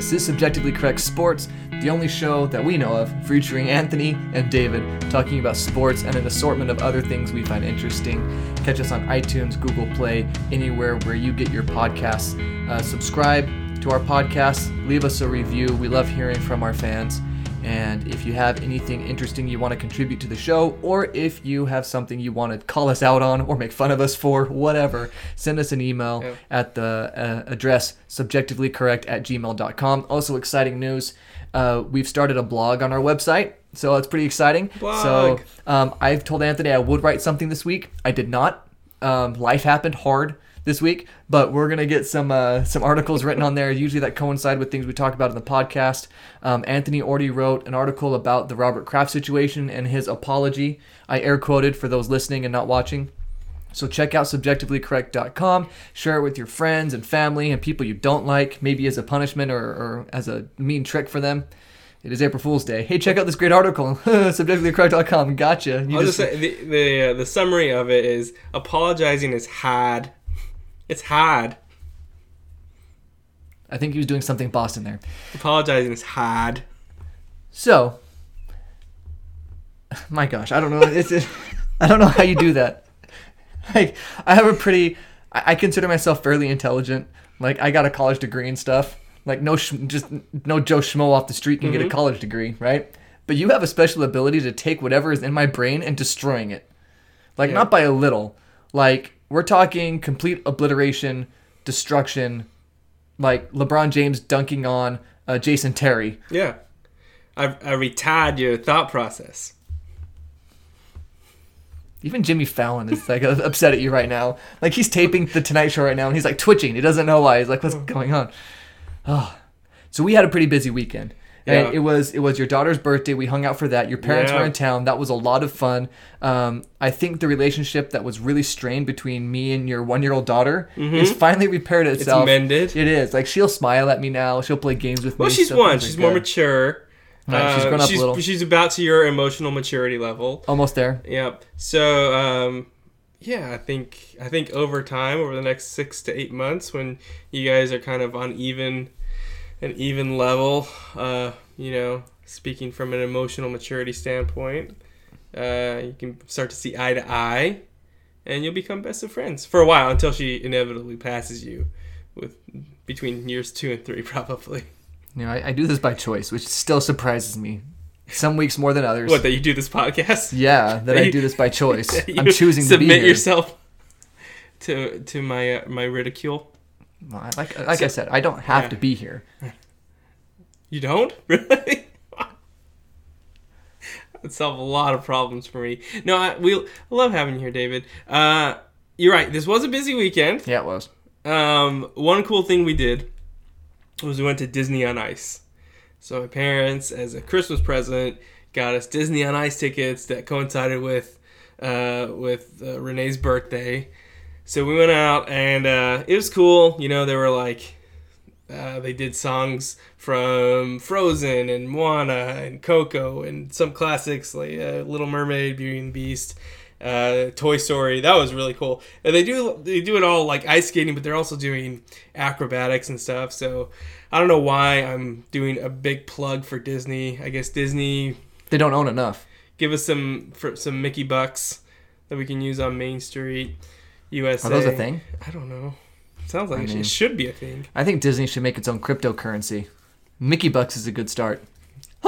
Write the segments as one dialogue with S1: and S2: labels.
S1: This is Subjectively Correct Sports, the only show that we know of featuring Anthony and David talking about sports and an assortment of other things we find interesting. Catch us on iTunes, Google Play, anywhere where you get your podcasts. Uh, subscribe to our podcast, leave us a review. We love hearing from our fans. And if you have anything interesting you want to contribute to the show, or if you have something you want to call us out on or make fun of us for, whatever, send us an email at the uh, address subjectivelycorrect at gmail.com. Also, exciting news uh, we've started a blog on our website. So it's pretty exciting.
S2: Blog.
S1: So um, I've told Anthony I would write something this week. I did not. Um, life happened hard this week, but we're gonna get some uh, some articles written on there. Usually that coincide with things we talk about in the podcast. Um, Anthony already wrote an article about the Robert Kraft situation and his apology. I air quoted for those listening and not watching. So check out subjectivelycorrect.com. Share it with your friends and family and people you don't like, maybe as a punishment or, or as a mean trick for them. It is April Fool's Day. Hey, check out this great article. subjectivelycorrect.com. Gotcha. You
S2: I'll just say the the, uh, the summary of it is apologizing is hard. It's hard.
S1: I think he was doing something Boston there.
S2: Apologizing is hard.
S1: So, my gosh, I don't know. It's, it, I don't know how you do that. Like, I have a pretty. I, I consider myself fairly intelligent. Like, I got a college degree and stuff. Like, no, sh- just no Joe Schmo off the street can get a mm-hmm. college degree, right? But you have a special ability to take whatever is in my brain and destroying it. Like,
S2: Yeah.
S1: not by a little. Like, we're talking complete obliteration, destruction. Like LeBron James dunking on uh, Jason Terry.
S2: Yeah. I I retired your thought process.
S1: Even Jimmy Fallon is like upset at you right now. Like he's taping the Tonight Show right now, and he's like twitching. He doesn't know why. He's like, "What's going on?" Oh, so we had a pretty busy weekend. And
S2: Yeah.
S1: it was it was your daughter's birthday. We hung out for that. Your parents
S2: Yeah.
S1: were in town. That was a lot of fun. Um, I think the relationship that was really strained between me and your one year old daughter is finally repaired itself.
S2: Mm-hmm. mended.
S1: It is. Like she'll smile at me now. She'll play games with me.
S2: Well, she's one.
S1: like
S2: She's
S1: that.
S2: more mature.
S1: Right, she's grown up a
S2: she's,
S1: little.
S2: she's about to your emotional maturity level.
S1: Almost there.
S2: Yep. So, um, yeah, I think I think over time, over the next six to eight months, when you guys are kind of on even an even level, uh, you know, speaking from an emotional maturity standpoint, uh, you can start to see eye to eye, and you'll become best of friends for a while until she inevitably passes you, with between years two and three, probably.
S1: You know, I, I do this by choice, which still surprises me. Some weeks more than others.
S2: What that you do this podcast?
S1: Yeah, that I do this by choice. I'm choosing to be
S2: submit yourself to to my uh, my ridicule.
S1: Well, I- Like, like I said, I don't have
S2: Yeah.
S1: to be here.
S2: You don't really. That'd solve a lot of problems for me. No, I we I love having you here, David. Uh, you're right. This was a busy weekend.
S1: Yeah, it was.
S2: Um, one cool thing we did was we went to Disney on Ice. So my parents, as a Christmas present, got us Disney on Ice tickets that coincided with uh, with uh, Renee's birthday. So we went out and uh, it was cool. You know, they were like uh, they did songs from Frozen and Moana and Coco and some classics like uh, Little Mermaid, Beauty and the Beast, uh, Toy Story. That was really cool. And they do they do it all like ice skating, but they're also doing acrobatics and stuff. So I don't know why I'm doing a big plug for Disney. I guess Disney
S1: They don't own enough.
S2: give us some for some Mickey bucks that we can use on Main Street, USA.
S1: Are those a thing?
S2: I don't know. Sounds like
S1: I
S2: it,
S1: mean-
S2: should be a thing.
S1: I think Disney should make its own cryptocurrency. Mickey Bucks is a good start.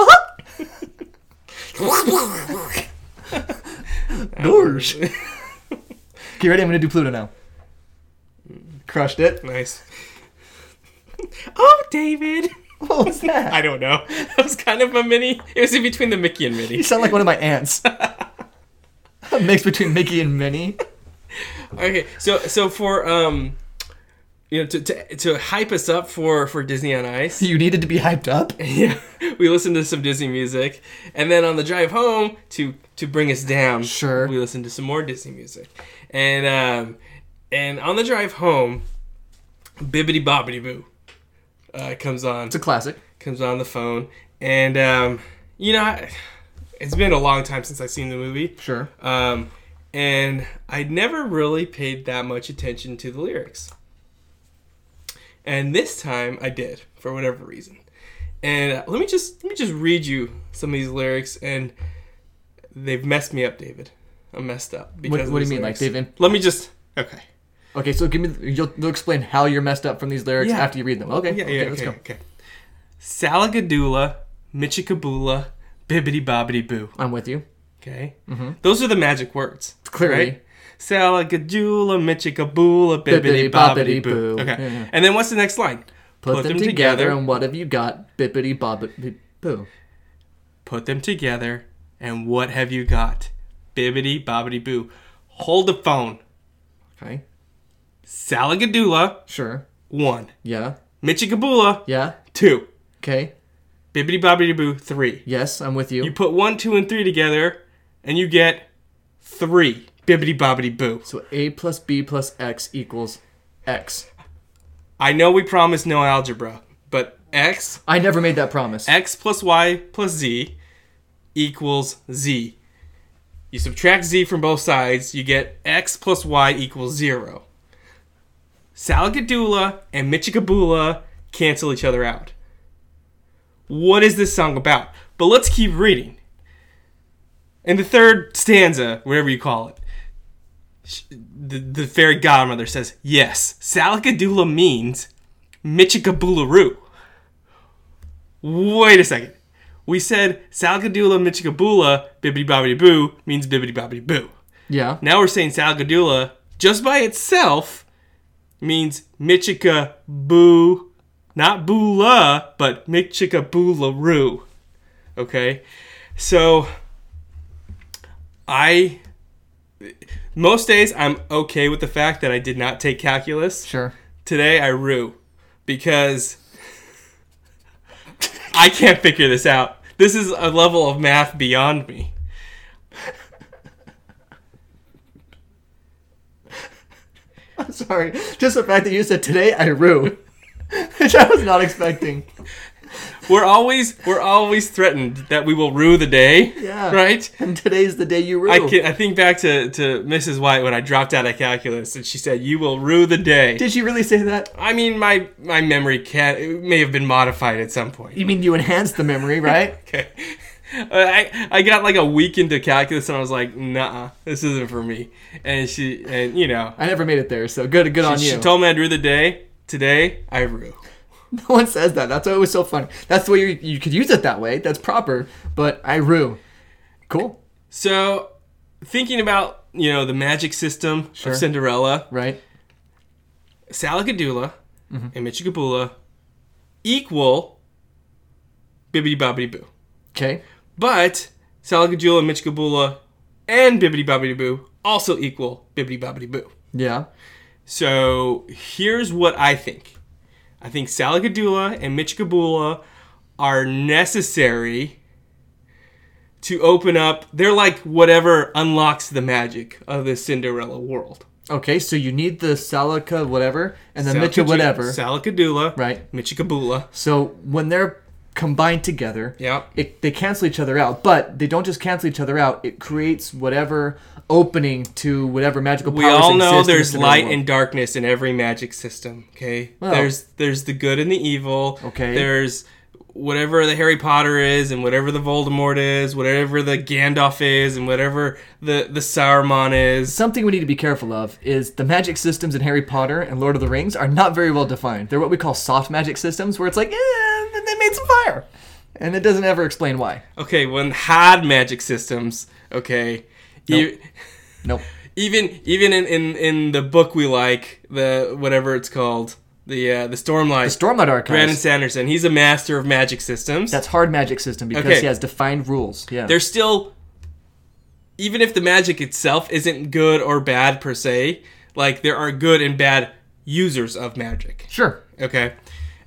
S1: Gosh. Get ready, I'm gonna do Pluto now. Crushed it.
S2: Nice. oh, David.
S1: What was that?
S2: I don't know. That was kind of a mini. It was in between the Mickey and Minnie.
S1: You sound like one of my aunts. a mix between Mickey and Minnie.
S2: Okay, so so for um, you know, to, to to hype us up for for Disney on Ice.
S1: You needed to be hyped up.
S2: Yeah, we listened to some Disney music, and then on the drive home to to bring us down,
S1: Sure.
S2: we listened to some more Disney music, and um, and on the drive home, Bibbidi Bobbidi Boo uh, comes on.
S1: It's a classic.
S2: comes on the phone, and um, you know, I- it's been a long time since I've seen the movie,
S1: Sure.
S2: um, and I never really paid that much attention to the lyrics. And this time I did for whatever reason. And uh, let me just let me just read you some of these lyrics, and they've messed me up, David. I'm messed up.
S1: What,
S2: because of
S1: what do you mean, like
S2: lyrics.
S1: they've in-
S2: Let me just. Okay.
S1: Okay, so give me. You'll, you'll explain how you're messed up from these lyrics
S2: Yeah.
S1: after you read them. Okay.
S2: Yeah,
S1: okay,
S2: yeah,
S1: let's
S2: okay,
S1: go.
S2: okay. Salagadoola, Michikaboola, Bibbidi Bobbidi Boo.
S1: I'm with you.
S2: Okay? Mhm. Those are the magic words.
S1: Clearly.
S2: Right? Salagadoola, Michikaboola,
S1: Bibbidi
S2: Bibbidi Bobbidi
S1: bobbidi
S2: Boo. Okay.
S1: Yeah.
S2: And then what's the next line?
S1: Put, them, together, and what have you got? Bippity bobbity boo.
S2: Put them together, and what have you got? Bibbidi Bobbidi Boo. Hold the phone.
S1: Okay.
S2: Salagadula.
S1: Sure.
S2: one.
S1: Yeah.
S2: Michikaboola,
S1: Yeah.
S2: two.
S1: Okay.
S2: Bibbidi Bobbidi Boo, three.
S1: Yes, I'm with you.
S2: You put one, two, and three together, and you get three. Bibbidi Bobbidi Boo.
S1: so A plus B plus X equals X.
S2: I know we promised no algebra, but x
S1: I never made that promise.
S2: x plus y plus z equals z. You subtract z from both sides, you get x plus y equals zero. Salagadoola and Michikaboola cancel each other out. What is this song about? But let's keep reading. In the third stanza, whatever you call it, the, the fairy godmother says, Yes, Salagadoola means Michikaboolaroo. Wait a second. We said Salagadoola Michikaboola Bibbidi Bobbidi Boo means Bibbidi Bobbidi Boo.
S1: Yeah.
S2: Now we're saying Salagadoola just by itself means Michika Boo, not Boola, but Michika Boolaroo. Okay? So I most days I'm okay with the fact that I did not take calculus.
S1: Sure.
S2: Today I rue because I can't figure this out. This is a level of math beyond me.
S1: I'm sorry. Just the fact that you said today I rue, which I was not expecting.
S2: We're always we're always threatened that we will rue the day.
S1: Yeah.
S2: Right?
S1: And today's the day you rue.
S2: I can, I think back to, to Mrs. White when I dropped out of calculus and she said, "You will rue the day."
S1: Did she really say that?
S2: I mean, my my memory can it may have been modified at some point.
S1: You mean you enhanced the memory, right?
S2: Okay. Uh, I I got like a week into calculus and I was like, nah, this isn't for me. And she and you know,
S1: I never made it there, so good, good on you.
S2: she told me I'd rue the day. Today, I rue.
S1: no one says that. That's why it was so funny. That's the way you, you could use it that way. That's proper. But I rue. Cool.
S2: So, thinking about you know the magic system
S1: Sure.
S2: of Cinderella,
S1: Right.
S2: Salagadoola
S1: Mm-hmm.
S2: and Michikaboola equal Bibbidi Bobbidi Boo.
S1: Okay.
S2: But Salagadoola, Michikaboola, and Bibbidi Bobbidi Boo also equal Bibbidi Bobbidi Boo.
S1: Yeah.
S2: So here's what I think. I think Salagadoola and Michikaboola are necessary to open up. They're like whatever unlocks the magic of the Cinderella world.
S1: Okay, so you need the Salika whatever and the Mitcha whatever.
S2: Salagadoola.
S1: Right.
S2: Michikaboola.
S1: So when they're combined together,
S2: Yeah.
S1: it, they cancel each other out. But they don't just cancel each other out. It creates whatever opening to whatever magical
S2: We
S1: powers
S2: all know
S1: exist in the
S2: there's light
S1: world.
S2: and darkness in every magic system. Okay.
S1: Well-
S2: there's there's the good and the evil.
S1: Okay.
S2: There's whatever the Harry Potter is, and whatever the Voldemort is, whatever the Gandalf is, and whatever the the Saruman is.
S1: Something we need to be careful of is the magic systems in Harry Potter and Lord of the Rings are not very well defined. They're what we call soft magic systems, where it's like, eh, they made some fire. And it doesn't ever explain why.
S2: Okay, when hard magic systems. Okay.
S1: Nope.
S2: E-
S1: Nope.
S2: even even in, in in the book we like the whatever it's called the uh, the Stormlight.
S1: The Stormlight Archives.
S2: Brandon Sanderson. He's a master of magic systems.
S1: That's hard magic system because
S2: Okay.
S1: he has defined rules. Yeah.
S2: there's still even if the magic itself isn't good or bad per se like there are good and bad users of magic
S1: sure.
S2: okay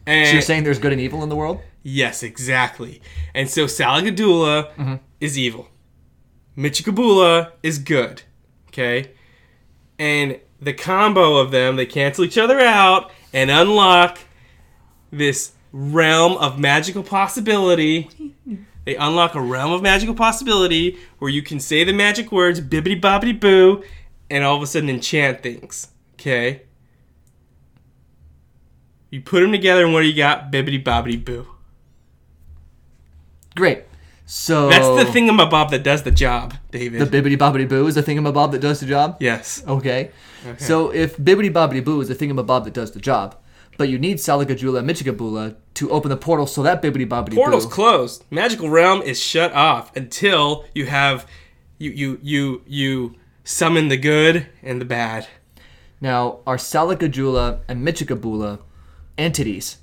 S2: and
S1: So you're saying there's good and evil in the world?
S2: yes exactly and so salagadoola is evil michikaboola is good okay and the combo of them they cancel each other out and unlock this realm of magical possibility they unlock a realm of magical possibility where you can say the magic words bibbity bobbity boo and all of a sudden enchant things. Okay? You put them together, and what do you got? Bibbity bobbity boo.
S1: Great. So
S2: That's the thingamabob that does the job, David.
S1: The bibbity bobbity boo is the thingamabob that does the job.
S2: yes.
S1: Okay. So if bibbity bobbity boo is the thingamabob that does the job, but you need Salakajula and Michigabula to open the portal so that bibbity bobbity
S2: Portal's closed. Magical realm is shut off until you have you you you you summon the good and the bad.
S1: Now, are Salakajula and Michigabula entities?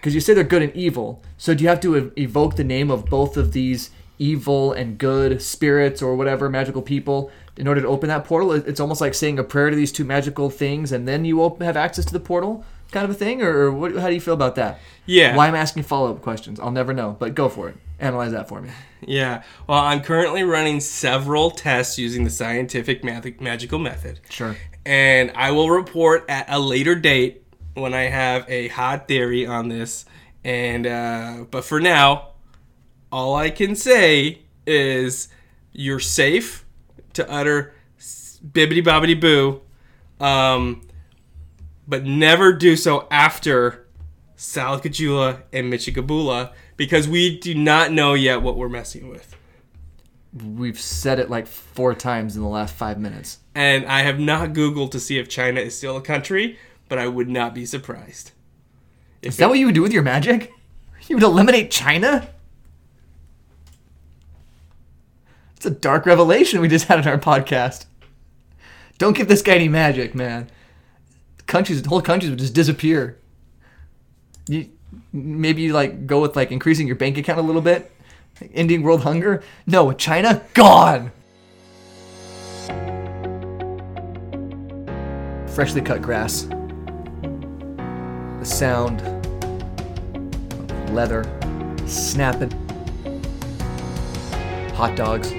S1: Because you say they're good and evil. So do you have to ev- evoke the name of both of these evil and good spirits or whatever magical people in order to open that portal? It's almost like saying a prayer to these two magical things and then you open, have access to the portal kind of a thing? Or what, how do you feel about that?
S2: Yeah.
S1: Why am I'm asking follow up questions. I'll never know, but go for it. Analyze that for me.
S2: Yeah. Well, I'm currently running several tests using the scientific math- magical method.
S1: Sure.
S2: and I will report at a later date when I have a hot theory on this. And uh, but for now, all I can say is you're safe to utter bibbity bobbity boo, um, but never do so after Salakajula and Michigabula because we do not know yet what we're messing with.
S1: We've said it like four times in the last five minutes.
S2: And I have not Googled to see if China is still a country, but I would not be surprised. If
S1: Is that what you would do with your magic? You would eliminate China? It's a dark revelation we just had in our podcast. Don't give this guy any magic, man. Countries, whole countries would just disappear. You, maybe you like go with like increasing your bank account a little bit, ending world hunger. No, China gone. Freshly cut grass. The sound of leather snapping. Hot dogs.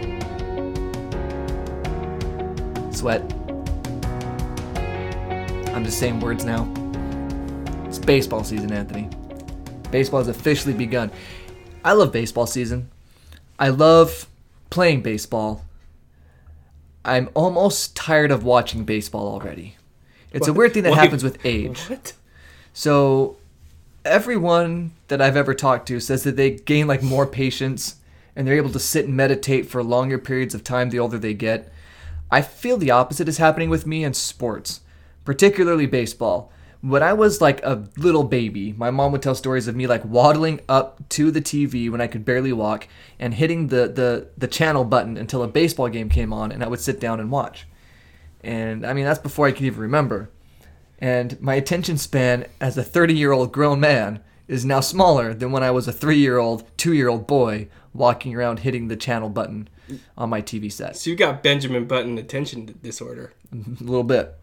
S1: Sweat. I'm just saying words now. It's baseball season, Anthony. Baseball has officially begun. I love baseball season. I love playing baseball. I'm almost tired of watching baseball already. It's a weird thing that
S2: Wait,
S1: happens with age.
S2: What?
S1: So everyone that I've ever talked to says that they gain like more patience and they're able to sit and meditate for longer periods of time the older they get. I feel the opposite is happening with me in sports, particularly baseball. When I was like a little baby, my mom would tell stories of me like waddling up to the TV when I could barely walk and hitting the, the, the channel button until a baseball game came on and I would sit down and watch. And I mean, that's before I could even remember. And my attention span as a 30 year old grown man is now smaller than when I was a three year old, two year old boy walking around hitting the channel button on my TV set.
S2: So you got Benjamin Button attention disorder.
S1: A little bit.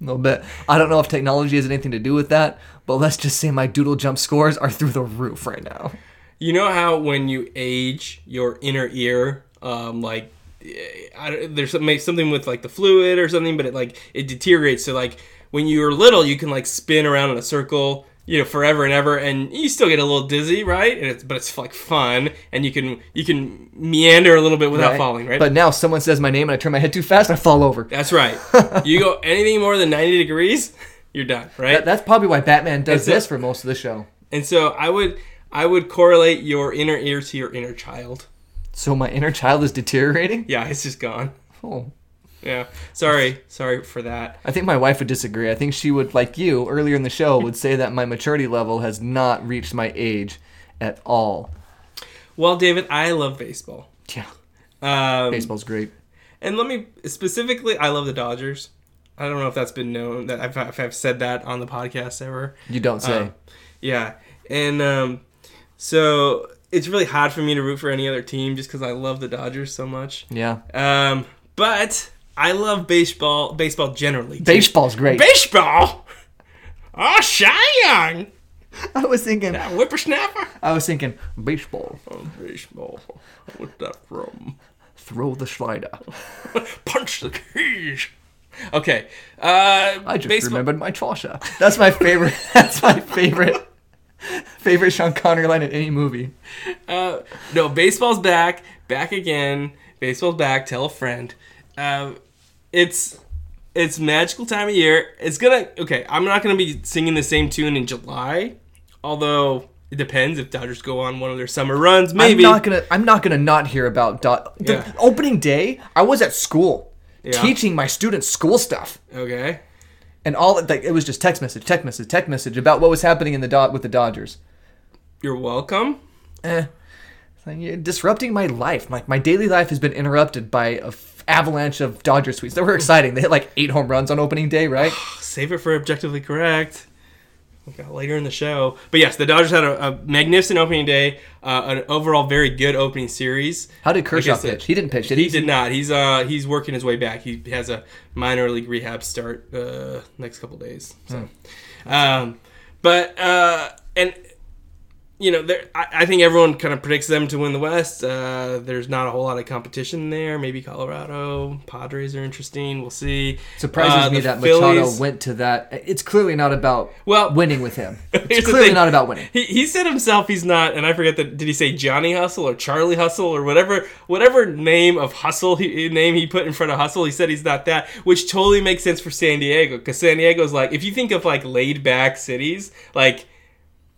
S1: A little bit. I don't know if technology has anything to do with that, but let's just say my doodle jump scores are through the roof right now.
S2: You know how when you age, your inner ear, um, like, eh, I don't, there's something with like the fluid or something, but it like it deteriorates. So like when you're little, you can like spin around in a circle, you know, forever and ever, and you still get a little dizzy, right? And it's but it's like fun, and you can you can meander a little bit without
S1: Right?
S2: falling, right?
S1: But now someone says my name and I turn my head too fast, and I fall over.
S2: That's right. you go anything more than 90 degrees, you're done, right?
S1: That- that's probably why Batman does
S2: a-
S1: this for most of the show.
S2: and so I would I would correlate your inner ear to your inner child.
S1: So my inner child is deteriorating?
S2: Yeah, it's just gone.
S1: Oh.
S2: Yeah. Sorry. Sorry for that.
S1: I think my wife would disagree. I think she would, like you earlier in the show, would say that my maturity level has not reached my age at all.
S2: Well, David, I love baseball.
S1: Yeah,
S2: Um,
S1: baseball's great.
S2: And let me specifically, I love the Dodgers. I don't know if that's been known that I've, if I've said that on the podcast ever.
S1: You don't say.
S2: Um, yeah, and um, so it's really hard for me to root for any other team just because I love the Dodgers so much.
S1: yeah,
S2: Um, but I love baseball. Baseball generally. too.
S1: baseball's great.
S2: Baseball. Oh, Cy Young,
S1: I was thinking.
S2: that whippersnapper.
S1: I was thinking baseball.
S2: Oh, baseball. What's that from?
S1: Throw the slider.
S2: Punch the keys. Okay. Uh,
S1: I just
S2: baseball.
S1: remembered my Chaucer. That's my favorite. That's my favorite. Favorite Sean Connery line in any movie.
S2: Uh, no, baseball's back. Back again. Baseball's back. Tell a friend. Uh, it's It's magical time of year. It's gonna okay. I'm not gonna be singing the same tune in July, although it depends if Dodgers go on one of their summer runs. Maybe
S1: I'm not gonna. I'm not gonna not hear about dot. The
S2: Yeah.
S1: opening day, I was at school
S2: Yeah.
S1: teaching my students school stuff,
S2: okay.
S1: and all like it was just text message, text message, text message about what was happening in the dot with the Dodgers.
S2: You're welcome.
S1: Eh, like, you're disrupting my life. My my daily life has been interrupted by a avalanche of Dodger tweets that were exciting. They hit like eight home runs on opening day, right?
S2: Save it for objectively correct. Okay, later in the show. But yes, the Dodgers had a, a magnificent opening day, uh, an overall very good opening series.
S1: How did Kershaw pitch? He didn't pitch. Did
S2: He
S1: he?
S2: did not. He's uh he's working his way back. He has a minor league rehab start uh next couple days. So, um, but uh and you know I, I think everyone kind of predicts them to win the West. Uh, there's not a whole lot of competition there. Maybe Colorado, Padres are interesting. We'll see.
S1: Surprises
S2: Uh,
S1: me that Machado went to that. It's clearly not about
S2: Well,
S1: winning with him. It's clearly not about winning.
S2: He, he said himself he's not, and I forget that. Did he say Johnny Hustle or Charlie Hustle or whatever whatever name of Hustle he, name he put in front of Hustle? He said he's not that, which totally makes sense for San Diego because San Diego's like if you think of like laid back cities, like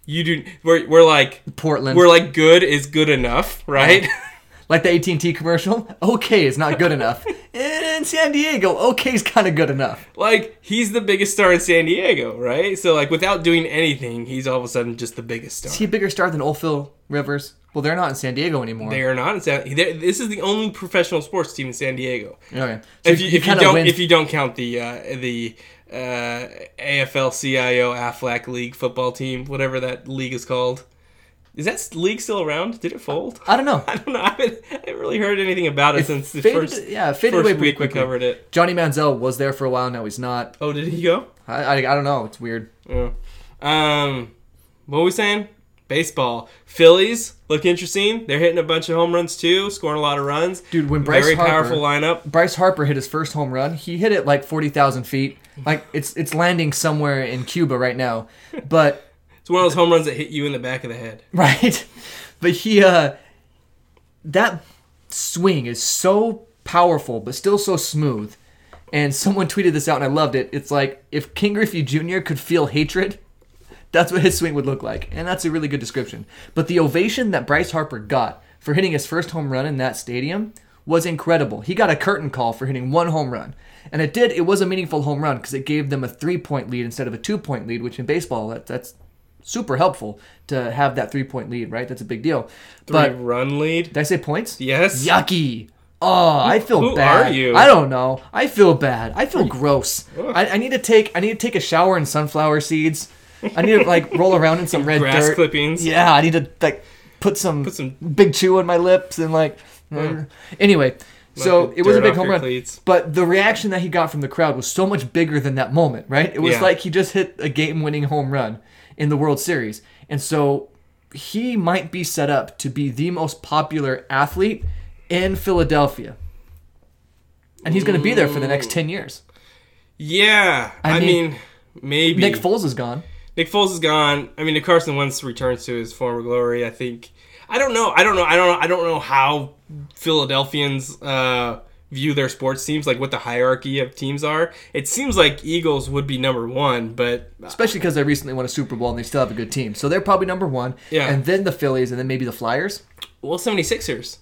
S2: you do, we're, we're like
S1: Portland.
S2: we're like good is good enough, right?
S1: Like the AT&T commercial, okay is not good enough. In San Diego, okay is kind of good enough.
S2: like he's the biggest star in San Diego, right? So like without doing anything, he's all of a sudden just the biggest star.
S1: Is he a bigger star than Ophil Rivers? Well, they're not in San Diego anymore
S2: They are not in San. This is the only professional sports team in San Diego.
S1: okay. So
S2: if you,
S1: he
S2: if you don't
S1: wins-
S2: if you don't count the uh, the uh, AFL-CIO Aflac League football team, whatever that league is called, is that league still around? Did it fold?
S1: I don't know.
S2: I don't know. I haven't, I haven't really heard anything about it, since the first
S1: yeah, it faded
S2: first
S1: away pretty
S2: week we covered it.
S1: Johnny Manziel was there for a while. Now he's not.
S2: Oh, did he go?
S1: I, I, I don't know. It's weird.
S2: Yeah. Um, what were we saying? Baseball. Phillies look interesting. They're hitting a bunch of home runs too, scoring a lot of runs.
S1: Dude, when Bryce
S2: very
S1: Harper-
S2: powerful lineup.
S1: Bryce Harper hit his first home run. He hit it like forty thousand feet. Like it's it's landing somewhere in Cuba right now. But
S2: It's one of those home runs that hit you in the back of the head.
S1: right, but he uh, that swing is so powerful, but still so smooth. And someone tweeted this out, and I loved it. It's like if Ken Griffey Jr. could feel hatred, that's what his swing would look like, and that's a really good description. But the ovation that Bryce Harper got for hitting his first home run in that stadium was incredible. He got a curtain call for hitting one home run, and it did. It was a meaningful home run because it gave them a three-point lead instead of a two-point lead, which in baseball that, that's super helpful to have that three-point lead. Right, that's a big deal.
S2: Three
S1: But
S2: run lead.
S1: did I say points?
S2: Yes.
S1: Yucky. Oh, I feel
S2: who
S1: bad.
S2: are you?
S1: I don't know. I feel bad. I feel gross. I, I need to take. I need to take a shower in sunflower seeds. I need to like roll around in some red
S2: Grass
S1: dirt.
S2: clippings.
S1: Yeah, I need to like put some,
S2: Put some-
S1: big chew on my lips and like. Anyway, so it was a big home run.
S2: cleats.
S1: But the reaction that he got from the crowd was so much bigger than that moment, right? It was
S2: Yeah.
S1: like he just hit a game-winning home run in the World Series, and so he might be set up to be the most popular athlete in Philadelphia. And he's going to be there for the next 10 years.
S2: Yeah. I,
S1: I
S2: mean,
S1: mean,
S2: maybe.
S1: Nick Foles is gone.
S2: Nick Foles is gone. I mean, if Carson Wentz returns to his former glory, I think. I don't know. I don't know. I don't know. I don't know how Philadelphians uh, view their sports teams, like what the hierarchy of teams are. It seems like Eagles would be number one, but
S1: Especially because they recently won a Super Bowl and they still have a good team. So they're probably number one.
S2: Yeah.
S1: And then the Phillies and then maybe the Flyers.
S2: well, 76ers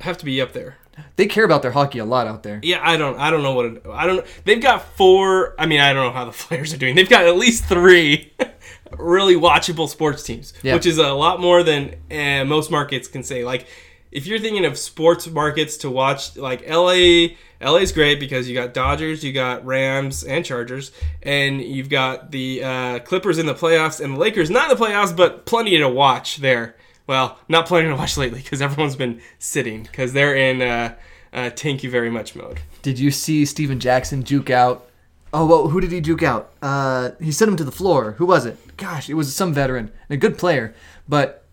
S2: have to be up there.
S1: They care about their hockey a lot out there.
S2: Yeah, I don't. I don't know what. It, I don't. They've got four. I mean, I don't know how the Flyers are doing. They've got at least three really watchable sports teams,
S1: Yeah.
S2: which is a lot more than uh, most markets can say. Like, if you're thinking of sports markets to watch, like LA, LA's great because you got Dodgers, you got Rams and Chargers, and you've got the uh, Clippers in the playoffs and the Lakers not in the playoffs, but plenty to watch there. Well, not plenty to watch lately because everyone's been sitting because they're in uh, uh, thank you very much mode.
S1: Did you see Steven Jackson juke out? Oh, well, who did he juke out? Uh, he sent him to the floor. Who was it? Gosh, it was some veteran and a good player. But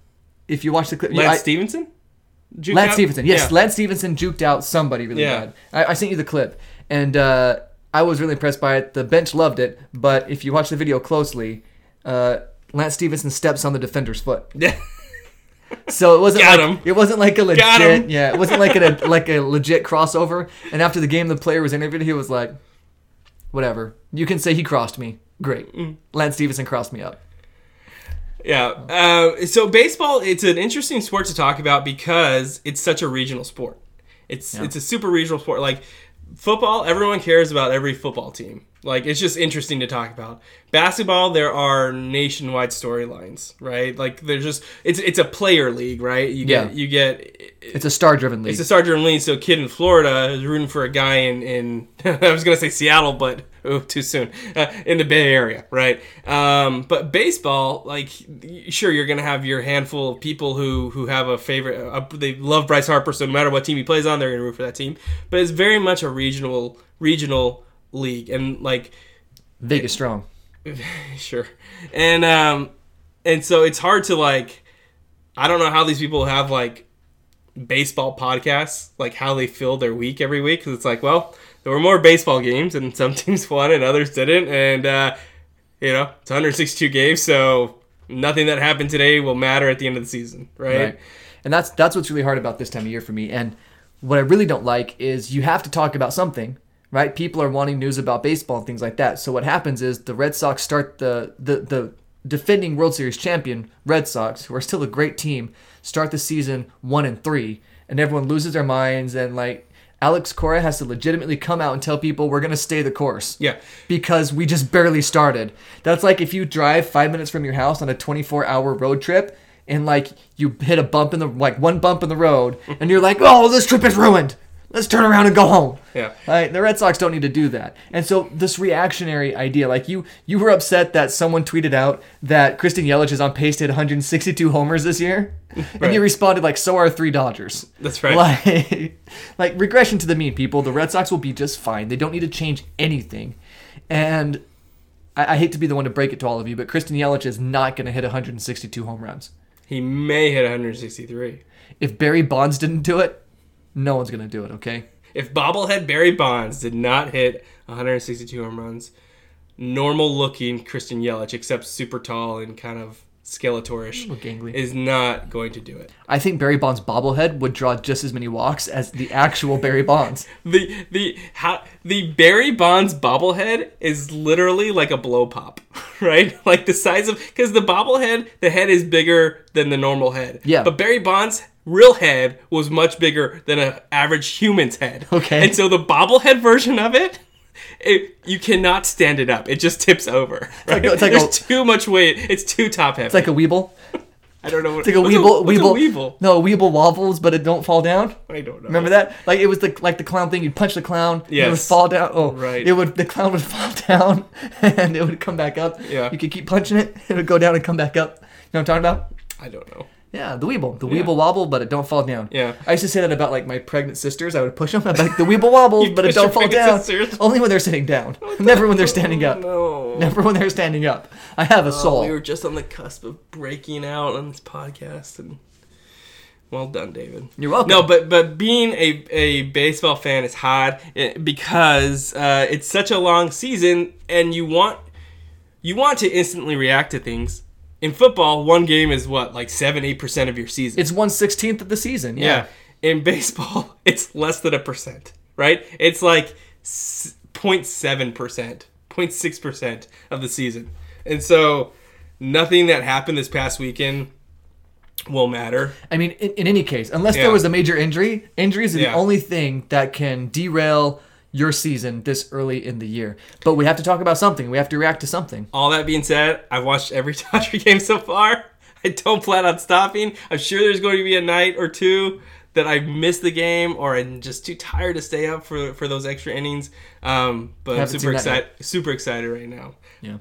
S1: if you watch the clip,
S2: Lance
S1: I-
S2: Stephenson? Juke
S1: Lance
S2: out?
S1: Stephenson. Yes,
S2: Yeah.
S1: Lance Stephenson juked out somebody really
S2: Yeah.
S1: bad. I, I sent you the clip, and uh, I was really impressed by it. The bench loved it, but if you watch the video closely, uh, Lance Stephenson steps on the defender's foot.
S2: Yeah.
S1: So it wasn't
S2: Got
S1: like
S2: him.
S1: it wasn't like a legit yeah it wasn't like a like a legit crossover. And after the game, the player was interviewed. He was like, whatever. You can say he crossed me. Great. Lance Stephenson crossed me up.
S2: Yeah. Uh, so baseball, it's an interesting sport to talk about because it's such a regional sport. It's it's a super regional sport. Like football, everyone cares about every football team. Like it's just interesting to talk about. Basketball, there are nationwide storylines, right? Like there's just it's it's a player league, right? You get
S1: Yeah.
S2: you get
S1: It's a star-driven league.
S2: it's a star driven league. so a kid in Florida is rooting for a guy in, in I was gonna say Seattle, but oh, too soon. Uh, in the Bay Area, right? Um, but baseball, like, sure, you're gonna have your handful of people who who have a favorite. Uh, they love Bryce Harper, so no matter what team he plays on, they're gonna root for that team. But it's very much a regional regional league, and like
S1: Vegas strong.
S2: sure and um and so it's hard to like i don't know how these people have like baseball podcasts like how they fill their week every week because it's like well there were more baseball games and some teams won and others didn't and uh you know it's 162 games so nothing that happened today will matter at the end of the season right,
S1: Right. And that's that's what's really hard about this time of year for me. And what I really don't like is you have to talk about something, right? People are wanting news about baseball and things like that. So what happens is the Red Sox start the the the defending World Series champion Red Sox, who are still a great team, start the season one and three, and everyone loses their minds and like Alex Cora has to legitimately come out and tell people we're gonna stay the course
S2: yeah
S1: because we just barely started. That's like if you drive five minutes from your house on a 24 hour road trip and like you hit a bump in the like one bump in the road and you're like, oh, this trip is ruined. Let's turn around and go home.
S2: Yeah.
S1: Right? The Red Sox don't need to do that. And so this reactionary idea, like you you were upset that someone tweeted out that Christian Yelich is on pace to hit 162 homers this year. And
S2: Right.
S1: you responded like, so are three Dodgers.
S2: That's right.
S1: Like, like regression to the mean, people. The Red Sox will be just fine. They don't need to change anything. And I, I hate to be the one to break it to all of you, but Christian Yelich is not going to hit 162 home runs.
S2: he may hit 163
S1: If Barry Bonds didn't do it, no one's to do it. Okay.
S2: If bobblehead Barry Bonds did not hit 162 home runs, normal looking Christian Yelich, except super tall and kind of skeletorish, is not going to do it.
S1: I think Barry Bonds' bobblehead would draw just as many walks as the actual Barry Bonds.
S2: The the how the Barry Bonds bobblehead is literally like a blow pop, right? Like the size of because the bobblehead, the head is bigger than the normal head.
S1: Yeah.
S2: But Barry Bonds' real head was much bigger than an average human's head.
S1: Okay.
S2: And so the bobblehead version of it. It, you cannot stand it up. It just tips over. Right?
S1: like it's like
S2: There's
S1: a-
S2: too much weight. It's too top heavy.
S1: It's like a Weeble.
S2: I don't know. What,
S1: It's like a Weeble.
S2: what's
S1: Weeble.
S2: A weeble?
S1: No, a Weeble wobbles, but it don't fall down.
S2: I don't know.
S1: Remember that? Like it was the like the clown thing. You'd punch the clown. Yes. It would fall down. Oh,
S2: Right.
S1: It would the clown would fall down, and it would come back up.
S2: Yeah.
S1: You could keep punching it. It would go down and come back up. You know what I'm talking about?
S2: I don't know.
S1: Yeah, the Weeble. The. Weeble wobble, but it don't fall down.
S2: Yeah.
S1: I used to say that about like my pregnant sisters. I would push them. I'd be like the Weeble wobbles,
S2: You
S1: but it
S2: push
S1: don't fall
S2: pregnant
S1: down.
S2: sisters?
S1: Only when they're sitting down. Never when they're standing up.
S2: No.
S1: Never when they're standing up. I have a soul.
S2: Oh, we were just on the cusp of breaking out on this podcast, and well done, David.
S1: You're welcome.
S2: No, but but being a, a baseball fan is hard eh, because uh, it's such a long season, and you want you want to instantly react to things. In football, one game is what like seven eight percent of your season.
S1: It's one sixteenth of the season. Yeah.
S2: Yeah. In baseball, it's less than a percent, right? It's like s- 0.7%, 0.6% of the season. And so nothing that happened this past weekend will matter.
S1: I mean, in, in any case, unless
S2: Yeah.
S1: there was a major injury, injuries are
S2: Yeah.
S1: the only thing that can derail your season this early in the year. But we have to talk about something. We have to react to something.
S2: All that being said, I've watched every Dodger game so far. I don't plan on stopping. I'm sure there's going to be a night or two that I miss the game or I'm just too tired to stay up for, for those extra innings. Um, but I'm super excited super excited right now.
S1: Yeah.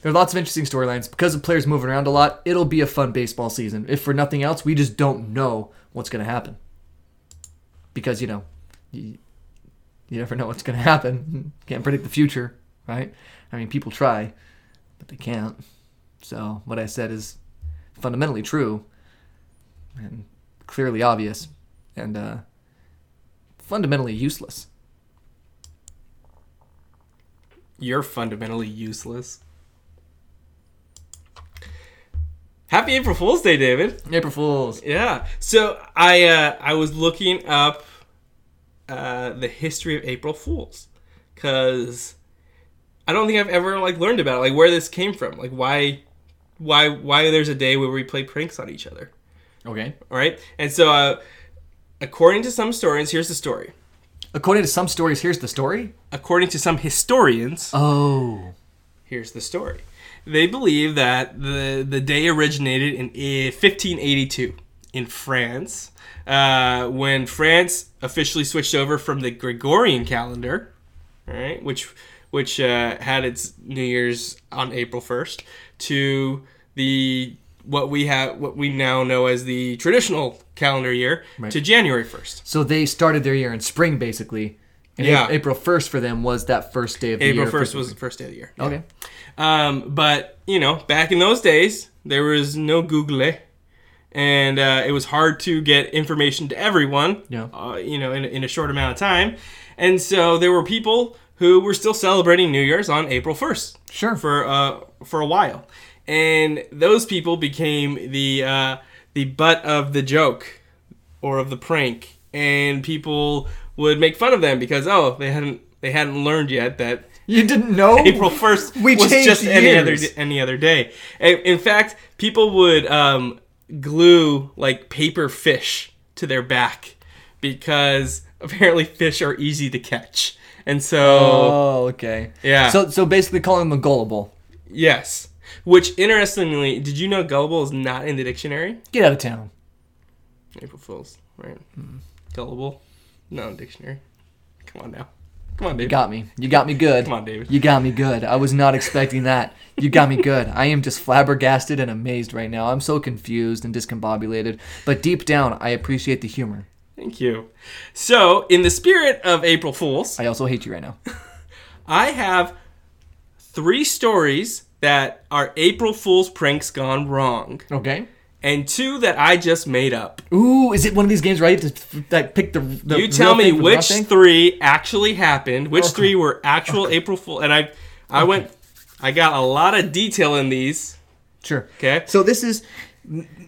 S1: There are lots of interesting storylines because of players moving around a lot. It'll be a fun baseball season. If for nothing else, we just don't know what's going to happen. Because, you know, you, never know what's going to happen. Can't predict the future, right? I mean, people try, but they can't. So, what I said is fundamentally true and clearly obvious and uh, fundamentally useless.
S2: You're fundamentally useless. Happy April Fool's Day, David.
S1: April Fools.
S2: Yeah. So I uh, I was looking up uh, the history of April Fools because I don't think I've ever like learned about it, like where this came from, like why, why, why there's a day where we play pranks on each other.
S1: Okay.
S2: All right, and so uh, according to some historians, here's the story.
S1: According to some stories, here's the story.
S2: According to some historians,
S1: Oh.
S2: here's the story. They believe that the the day originated in eh, 1582 in France, uh, when France officially switched over from the Gregorian calendar, right, which which uh, had its New Year's on April 1st, to the what we have what we now know as the traditional calendar year to January 1st.
S1: So they started their year in spring, basically. And
S2: Yeah.
S1: April 1st for them was that first day of the
S2: April
S1: year.
S2: 1st was the first day of the year.
S1: Okay.
S2: Um, but you know, back in those days, there was no Google, and uh, it was hard to get information to everyone.
S1: Yeah.
S2: Uh, you know, in, in a short amount of time, and so there were people who were still celebrating New Year's on April first
S1: Sure.
S2: for uh for a while, and those people became the uh, the butt of the joke or of the prank, and people would make fun of them because oh they hadn't they hadn't learned yet that
S1: You didn't know?
S2: April first
S1: We
S2: was just any other any other day. In in fact, people would um, glue like paper fish to their back because apparently fish are easy to catch, and so
S1: Oh, okay.
S2: yeah.
S1: So so basically calling them a gullible.
S2: yes, which interestingly, did you know gullible is not in the dictionary?
S1: Get out of town.
S2: April Fools, right? Gullible, not in the dictionary. Come on now, come on,
S1: You got me. You got me good.
S2: Come on, David.
S1: You got me good. I was not expecting that. You got me good. I am just flabbergasted and amazed right now. I'm so confused and discombobulated. But deep down, I appreciate the humor.
S2: Thank you. So, in the spirit of April Fools,
S1: I also hate you right now.
S2: I have three stories that are April Fool's pranks gone wrong,
S1: Okay.
S2: And two that I just made up.
S1: Ooh, is it one of these games where I have to like pick the, the
S2: you tell me
S1: thing from the wrong
S2: which three actually happened, which
S1: Okay.
S2: three were actual April Fool, and I, I went, I got a lot of detail in these.
S1: Sure.
S2: Okay.
S1: So this is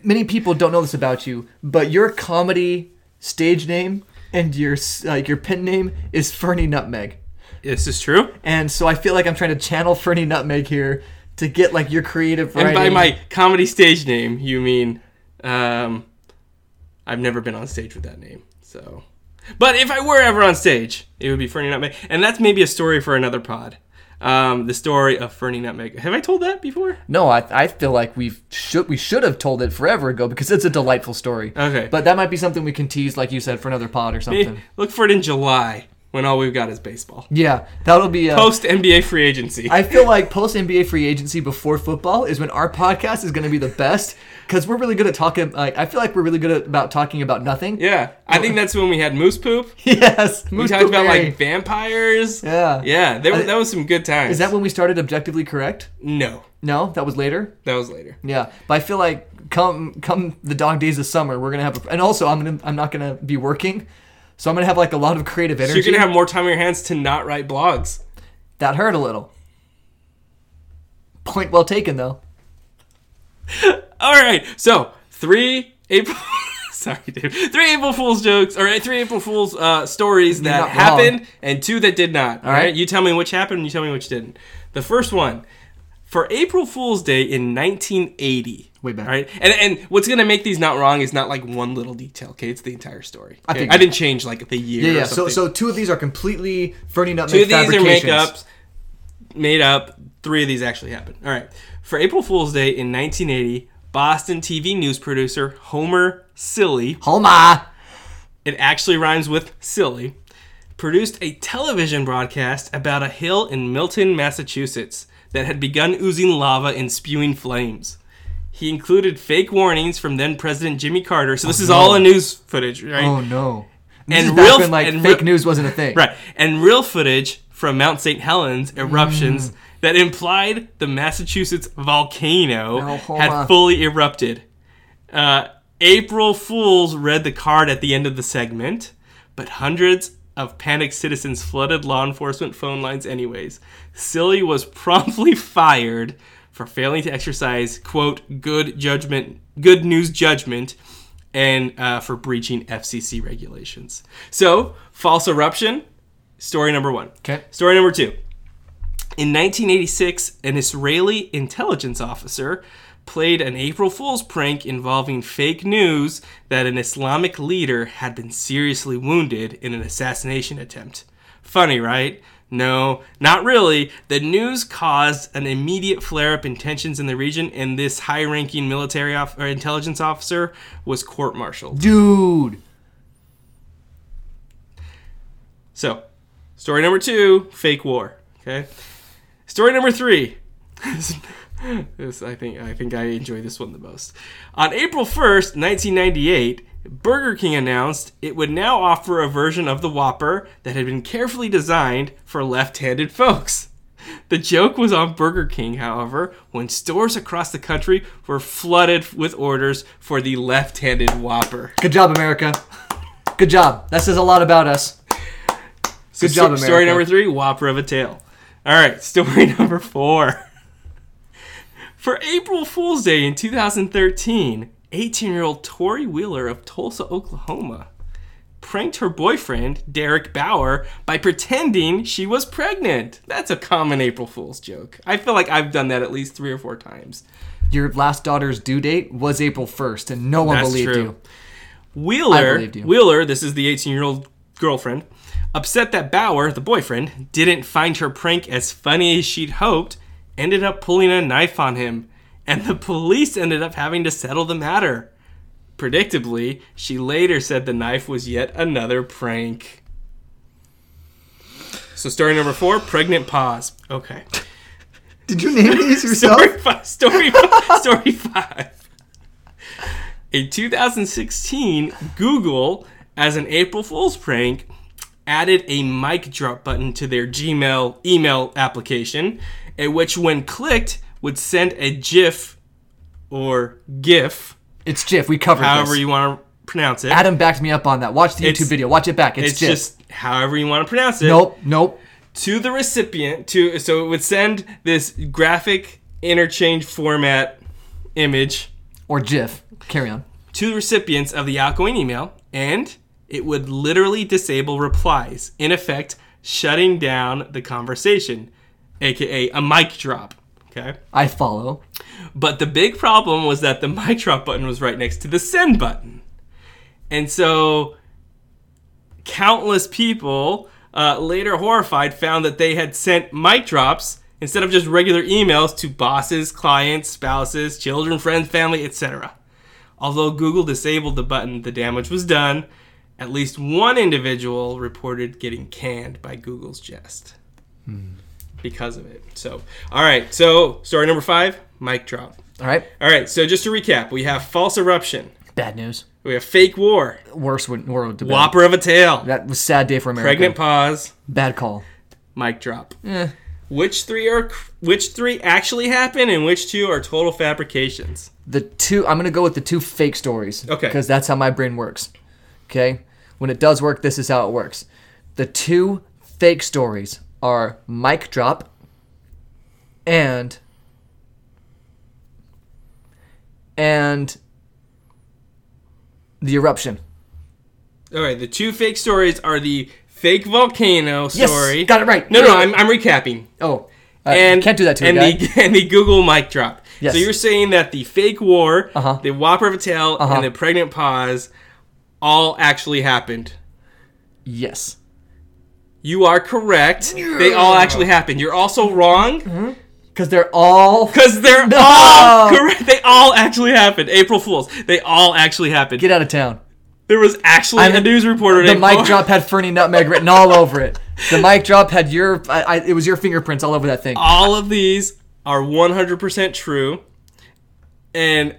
S1: many people don't know this about you, but your comedy stage name and your like your pen name is Fernie Nutmeg.
S2: This is true.
S1: And so I feel like I'm trying to channel Fernie Nutmeg here to get like your creative
S2: And by my comedy stage name, you mean, um, I've never been on stage with that name. So, but if I were ever on stage, it would be Fernie Nutmeg, and that's maybe a story for another pod. Um, the story of Fernie Nutmeg. Have I told that before?
S1: No, I, I feel like we should we should have told it forever ago because it's a delightful story.
S2: Okay.
S1: But that might be something we can tease, like you said, for another pod or something.
S2: Look for it in July when all we've got is baseball.
S1: Yeah, that'll be. Uh,
S2: Post NBA free agency.
S1: I feel like post NBA free agency before football is when our podcast is going to be the best because we're really good at talking. Like I feel like we're really good at, about talking about nothing.
S2: yeah, I think that's when we had moose poop.
S1: Yes,
S2: We
S1: Moose
S2: talked about like vampires.
S1: yeah.
S2: Yeah,
S1: I-
S2: that was some good times.
S1: Is that when we started objectively correct?
S2: no,
S1: No, that was later.
S2: that was later.
S1: Yeah, but I feel like come come the dog days of summer, we're gonna have, a, and also I'm gonna I'm not gonna be working, so I'm gonna have like a lot of creative
S2: So
S1: energy.
S2: you're gonna have more time on your hands to not write blogs.
S1: that hurt a little. Point well taken though.
S2: All right, so three April. Sorry, dude. Three April Fool's jokes, or three April Fool's uh, stories that
S1: wrong.
S2: happened, and two that did not. All
S1: right.
S2: right, you tell me which happened, and you tell me which didn't. The first one, for April Fool's Day in 1980.
S1: Way back.
S2: All right, and and what's gonna make these not wrong is not like one little detail. Okay, it's the entire story.
S1: I think-
S2: I didn't change like the year.
S1: Yeah, yeah. So so two of these are completely Fernie Nutmeg
S2: Two of these are makeups, made up. Three of these actually happened. All right. For April Fool's Day in 1980, Boston TV news producer Homer Cilley,
S1: Homa.
S2: it actually rhymes with silly, produced a television broadcast about a hill in Milton, Massachusetts that had begun oozing lava and spewing flames. He included fake warnings from then President Jimmy Carter. So this is
S1: no.
S2: all a news footage, right?
S1: Oh no. This
S2: And real-
S1: when like
S2: and
S1: fake
S2: real-
S1: news wasn't a thing.
S2: Right. And real footage from Mount St. Helens eruptions
S1: Mm.
S2: that implied the Massachusetts volcano
S1: Oklahoma.
S2: had fully erupted. Uh, April Fools read the card at the end of the segment, but hundreds of panicked citizens flooded law enforcement phone lines anyways. Cilley was promptly fired for failing to exercise quote good judgment, good news judgment, and uh, for breaching FCC regulations. So false eruption, story number one.
S1: Okay.
S2: Story number two. In 1986, an Israeli intelligence officer played an April Fool's prank involving fake news that an Islamic leader had been seriously wounded in an assassination attempt. Funny, right? No, not really. The news caused an immediate flare up in tensions in the region, and this high ranking military off- or intelligence officer was court martialed.
S1: Dude.
S2: So, story number two fake war. Okay. Story number three. this I think I think I enjoy this one the most. On April 1st, 1998, Burger King announced it would now offer a version of the Whopper that had been carefully designed for left-handed folks. The joke was on Burger King, however, when stores across the country were flooded with orders for the left-handed Whopper.
S1: Good job, America. Good job. That says a lot about us.
S2: So
S1: Good job,
S2: sto- Story number three, Whopper of a Tale. All right, story number four. For April Fool's Day in 2013, 18 year old Tori Wheeler of Tulsa, Oklahoma, pranked her boyfriend, Derek Bauer, by pretending she was pregnant. That's a common April Fool's joke. I feel like I've done that at least three or four times.
S1: Your last daughter's due date was April 1st, and no one
S2: That's
S1: believed
S2: true.
S1: you. I
S2: Wheeler,
S1: believed you.
S2: Wheeler, this is the 18 year old girlfriend, upset that Bauer, the boyfriend, didn't find her prank as funny as she'd hoped, ended up pulling a knife on him, and the police ended up having to settle the matter. Predictably, she later said the knife was yet another prank. So, story number four pregnant pause. Okay.
S1: Did you name these
S2: Story five. Story five. Story five. In 2016, Google, as an April Fool's prank, added a mic drop button to their Gmail email application, at which, when clicked, would send a GIF or GIF,
S1: It's Jif. We covered
S2: however
S1: this.
S2: you want to pronounce it.
S1: Adam backed me up on that. Watch the YouTube
S2: It's-
S1: video. Watch it back. It's, GIF.
S2: it's
S1: Jif.
S2: just however you want to pronounce it.
S1: nope, nope.
S2: to the recipient to so it would send this graphic interchange format image
S1: Or Jif. Carry on.
S2: to the recipients of the outgoing email and it would literally disable replies in effect shutting down the conversation aka a mic drop okay
S1: I follow.
S2: but the big problem was that the mic drop button was right next to the send button. And so countless people, uh, later horrified, found that they had sent mic drops instead of just regular emails to bosses, clients, spouses, children, friends, family, etc. Although Google disabled the button, the damage was done. At least one individual reported getting canned by Google's jest because of it. So, all right. So, story number five, mic drop.
S1: All right.
S2: All right. So, just to recap, we have false eruption,
S1: Bad news.
S2: we have fake war,
S1: Worse would- world to bad.
S2: whopper of a tail,
S1: That was sad day for America.
S2: pregnant pause,
S1: Bad call.
S2: mic drop.
S1: Eh.
S2: Which three are which three actually happen, and which two are total fabrications?
S1: The two. I'm gonna go with the two fake stories.
S2: Okay.
S1: Because that's how my brain works. Okay. When it does work, this is how it works. The two fake stories are mic drop and and the eruption.
S2: All right. The two fake stories are the fake volcano story.
S1: Yes, got it right.
S2: No, no, I'm, I'm recapping.
S1: Oh, uh,
S2: and
S1: can't do that to
S2: and
S1: guy.
S2: the and the Google mic drop.
S1: Yes.
S2: So you're saying that the fake war,
S1: Uh-huh.
S2: the whopper of a tail,
S1: Uh-huh.
S2: and the pregnant pause all actually happened.
S1: yes.
S2: You are correct. They all actually happened. You're also wrong mm-hmm.
S1: Because they're all.
S2: because they're
S1: No!
S2: all correct. They all actually happened. April Fools. They all actually happened.
S1: Get out of town.
S2: There was actually
S1: I'm-
S2: a news reporter.
S1: The
S2: named
S1: mic drop had Fernie Nutmeg written all over it. The mic drop had your. I, I, it was your fingerprints all over that thing.
S2: All of these are 100% true and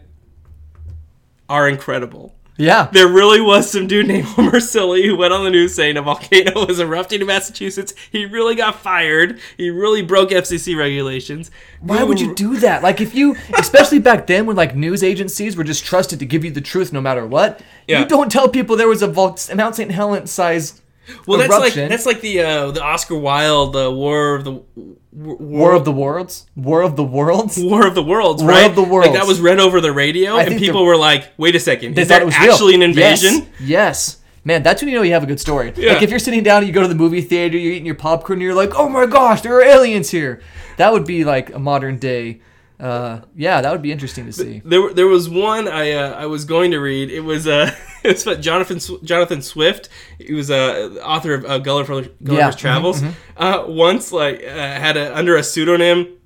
S2: are incredible.
S1: Yeah.
S2: There really was some dude named Homer Cilley who went on the news saying a volcano was erupting in Massachusetts. He really got fired. He really broke FCC regulations.
S1: Why would you do that? Like, if you, especially back then when like news agencies were just trusted to give you the truth no matter what,
S2: Yeah.
S1: you don't tell people there was a Vol- Mount St. Helens sized
S2: Well, that's like that's like the uh, the Oscar Wilde the War of the War,
S1: War of the Worlds? War of the Worlds?
S2: War of the Worlds,
S1: War
S2: right?
S1: of the
S2: Like
S1: Worlds.
S2: that was read over the radio, and people
S1: the-
S2: were like, "Wait a second, is that
S1: was real.
S2: actually an invasion?"
S1: Yes. yes. Man, that's when you know you have a good story.
S2: Yeah.
S1: Like if you're sitting down and you go to the movie theater, you're eating your popcorn, and you're like, "Oh my gosh, there are aliens here." That would be like a modern day. Uh, yeah, that would be interesting to see.
S2: There, there was one I uh, I was going to read. It was uh, it was about Jonathan Jonathan Swift. He was uh, author of uh, Gulliver, Gulliver's
S1: Yeah. Mhm,
S2: Travels. Uh, once, like, uh, had a under a pseudonym,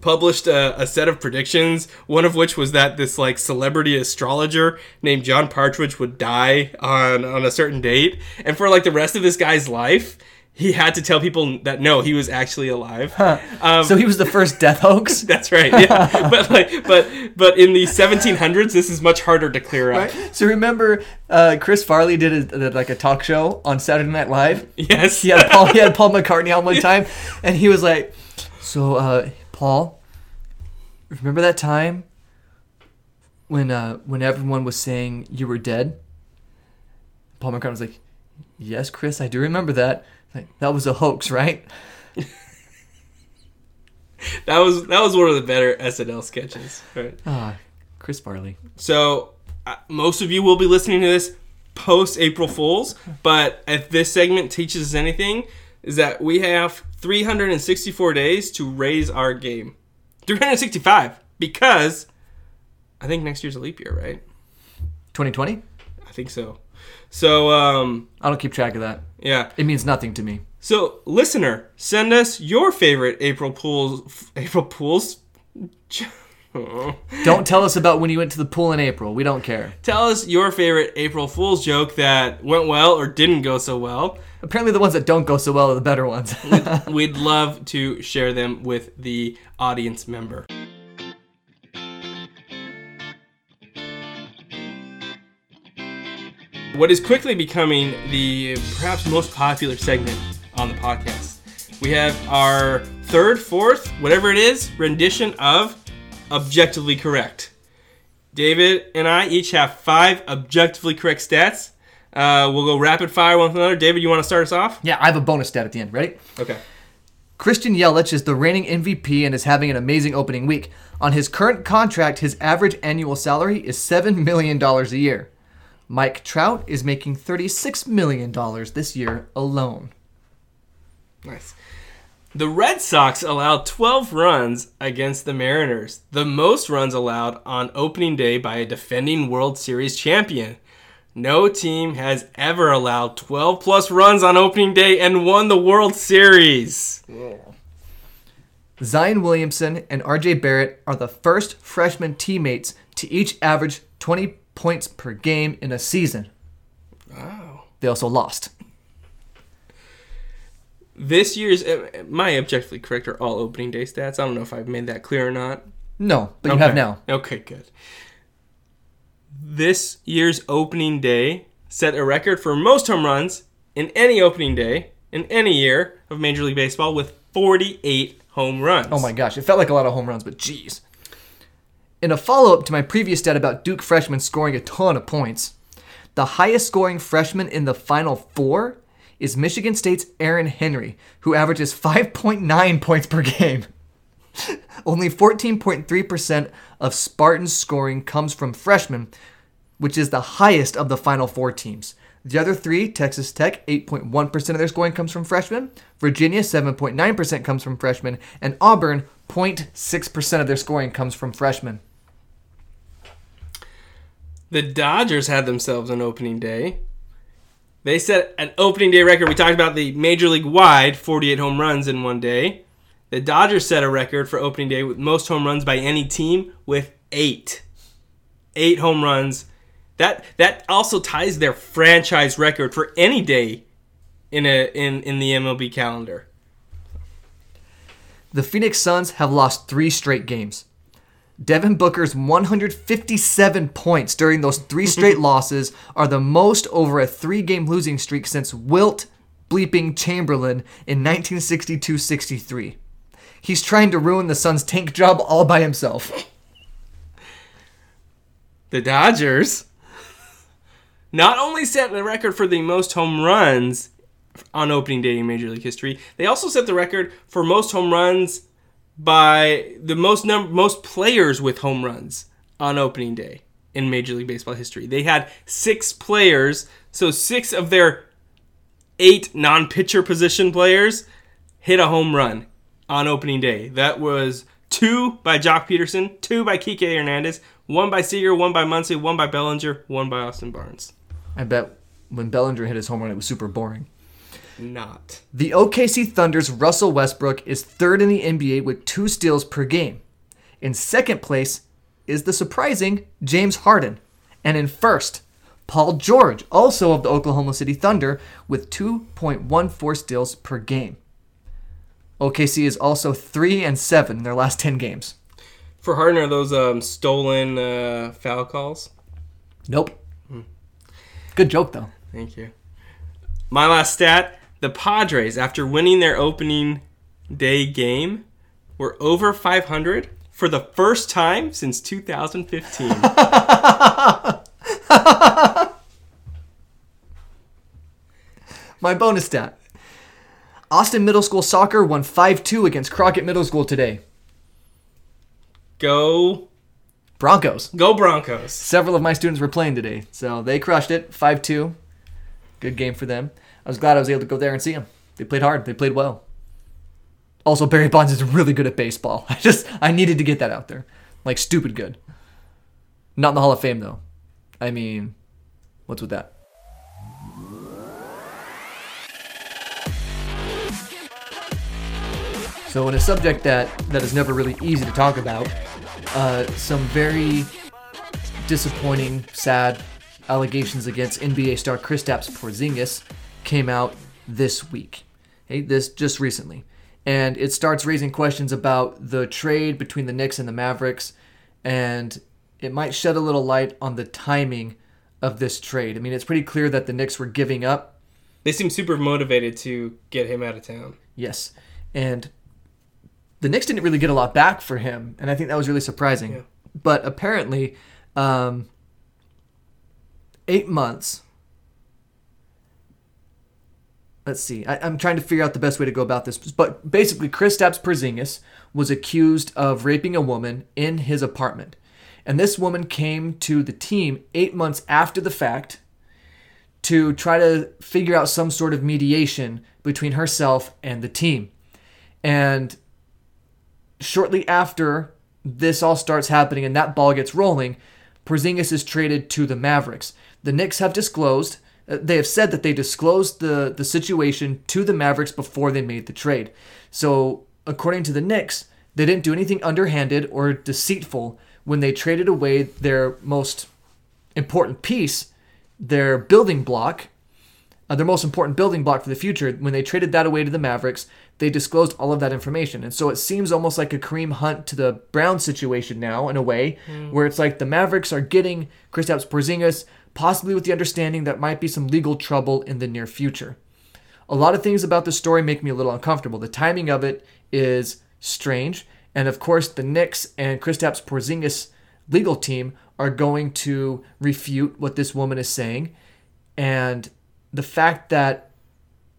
S2: published a, a set of predictions. One of which was that this like celebrity astrologer named John Partridge would die on on a certain date, and for like the rest of this guy's life. He had to tell people that no, he was actually alive. Um,
S1: So he was the first death hoax.
S2: that's right. Yeah, but like, but but in the 1700s, this is much harder to clear up.
S1: So remember, uh, Chris Farley did, a, like a talk show on Saturday Night Live.
S2: Yes.
S1: He had Paul. He had Paul McCartney on one time, and he was like, "So, uh, Paul, remember that time when uh, when everyone was saying you were dead?" Paul McCartney was like, "Yes, Chris, I do remember that. Like, that was a hoax, right?"
S2: That was that was one of the better SNL sketches. Right.
S1: Ah, Chris Farley.
S2: So uh, most of you will be listening to this post April Fools, but if this segment teaches us anything, is that we have 364 days to raise our game. 365 because I think next year's a leap year, right?
S1: 2020.
S2: I think so. So um,
S1: I don't keep track of that.
S2: yeah.
S1: It means nothing to me.
S2: So, listener, send us your favorite April Pools. April Pools. Oh.
S1: Don't tell us about when you went to the pool in April. We don't care.
S2: Tell us your favorite April Fool's joke that went well or didn't go so well.
S1: Apparently, the ones that don't go so well are the better ones.
S2: We'd love to share them with the audience member. What is quickly becoming the perhaps most popular segment on the podcast. We have our third, fourth, whatever it is, rendition of Objectively Correct. David and I each have five objectively correct stats. Uh, we'll go rapid fire one with another. David, you want to start us off?
S1: yeah, I have a bonus stat at the end. Ready?
S2: Okay.
S1: Christian Yelich is the reigning MVP and is having an amazing opening week. On his current contract, his average annual salary is $7 million a year. Mike Trout is making $36 million this year alone.
S2: Nice. The Red Sox allowed 12 runs against the Mariners, the most runs allowed on opening day by a defending World Series champion. No team has ever allowed 12 plus runs on opening day and won the World Series.
S1: Zion Williamson and RJ Barrett are the first freshman teammates to each average 20 points per game in a season.
S2: Wow.
S1: They also lost.
S2: This year's, my objectively correct are all opening day stats. I don't know if I've made that clear or not.
S1: No, but you have now.
S2: Okay, good. This year's opening day set a record for most home runs in any opening day in any year of Major League Baseball with 48 home runs.
S1: Oh my gosh, it felt like a lot of home runs, but jeez. In a follow up to my previous stat about Duke freshmen scoring a ton of points, the highest scoring freshman in the Final Four is Michigan State's Aaron Henry, who averages 5.9 points per game. Only 14.3% of Spartans' scoring comes from freshmen, which is the highest of the Final Four teams. The other three, Texas Tech, 8.1% of their scoring comes from freshmen. Virginia, 7.9% comes from freshmen. And Auburn, 0.6% of their scoring comes from freshmen.
S2: The Dodgers had themselves an opening day. They set an opening day record. We talked about the Major League wide 48 home runs in one day. The Dodgers set a record for opening day with most home runs by any team with eight. Eight home runs. That that also ties their franchise record for any day in a in, in the MLB calendar.
S1: The Phoenix Suns have lost three straight games. Devin Booker's 157 points during those three straight losses are the most over a three game losing streak since Wilt bleeping Chamberlain in 1962 63. He's trying to ruin the Suns' tank job all by himself.
S2: The Dodgers not only set the record for the most home runs on opening day in Major League history, they also set the record for most home runs by the most number most players with home runs on opening day. in Major League Baseball history. They had six players, so six of their eight non pitcher position players hit a home run on opening day. That was two by Joc Pederson, two by Kike Hernandez, one by Seager, one by Muncy, one by Bellinger, one by Austin Barnes.
S1: I bet when Bellinger hit his home run, it was super boring.
S2: Not.
S1: The OKC Thunder's Russell Westbrook is third in the NBA with two steals per game. In second place is the surprising James Harden. And in first, Paul George, also of the Oklahoma City Thunder, with 2.14 steals per game. OKC is also 3 and 7 in their last 10 games.
S2: For Harden, are those um, stolen uh, foul calls?
S1: Nope. Good joke, though.
S2: Thank you. My last stat the Padres, after winning their opening day game, were over 500 for the first time since 2015.
S1: My bonus stat Austin Middle School Soccer won 5 2 against Crockett Middle School today.
S2: go,
S1: Broncos.
S2: go Broncos.
S1: Several of my students were playing today, so they crushed it 5 2. Good game for them. I was glad I was able to go there and see them. They played hard, they played well. Also, Barry Bonds is really good at baseball. I just, I needed to get that out there. Like, stupid good. Not in the Hall of Fame, though. I mean, what's with that? So, in a subject that, that is never really easy to talk about, uh, some very disappointing, sad allegations against NBA star Kristaps Porzingis came out this week. Okay, this just recently, and it starts raising questions about the trade between the Knicks and the Mavericks, and it might shed a little light on the timing of this trade. I mean, it's pretty clear that the Knicks were giving up.
S2: They seem super motivated to get him out of town.
S1: Yes, and the Knicks didn't really get a lot back for him, and I think that was really surprising.
S2: Yeah.
S1: But apparently, um, eight months. Let's see. I, I'm trying to figure out the best way to go about this. But basically, Kristaps Porzingis was accused of raping a woman in his apartment, and this woman came to the team eight months after the fact to try to figure out some sort of mediation between herself and the team. And shortly after this all starts happening and that ball gets rolling, Porzingis is traded to the Mavericks. The Knicks have disclosed, they have said that they disclosed the, the situation to the Mavericks before they made the trade. So, according to the Knicks, they didn't do anything underhanded or deceitful when they traded away their most important piece, their building block, uh, their most important building block for the future, when they traded that away to the Mavericks, they disclosed all of that information. And so it seems almost like a Kareem Hunt to the Brown situation now, in a way, where it's like the Mavericks are getting Kristaps Porzingis, possibly with the understanding that might be some legal trouble in the near future. A lot of things about the story make me a little uncomfortable. The timing of it is strange. And of course, the Knicks and Kristaps Porzingis legal team are going to refute what this woman is saying. And the fact that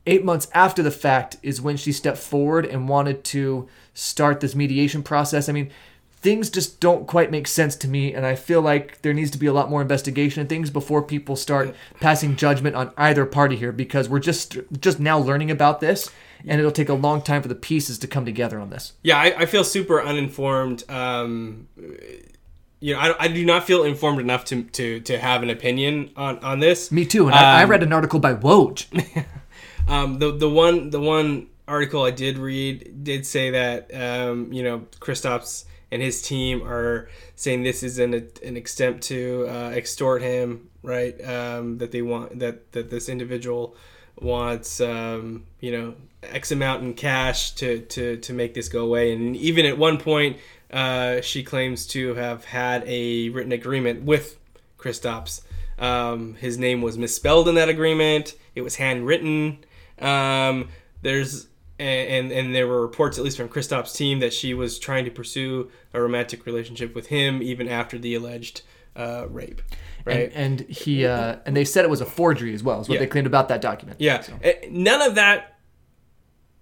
S1: eight months after the fact is when she stepped forward and wanted to start this mediation process. I mean, things just don't quite make sense to me, and I feel like there needs to be a lot more investigation and things before people start passing judgment on either party here because we're just just now learning about this, and it'll take a long time for the pieces to come together on this.
S2: Yeah, I, I feel super uninformed. Um, you know, I, I do not feel informed enough to, to, to have an opinion on, on this.
S1: Me too, and I, I
S2: Um,
S1: read an article by Woj.
S2: Um, the the one the one article I did read did say that um, you know Kristaps and his team are saying this is an an attempt to uh, extort him, right? Um, that they want that that this individual wants um, you know X amount in cash to to to make this go away, and even at one point uh, she claims to have had a written agreement with Kristaps. Um, his name was misspelled in that agreement. It was handwritten. Um, there's and and there were reports, at least from Kristaps' team, that she was trying to pursue a romantic relationship with him even after the alleged uh, rape. Right?
S1: And, and he uh, and they said it was a forgery as well. Is what
S2: Yeah.
S1: they claimed about that document.
S2: yeah.
S1: So-
S2: None of that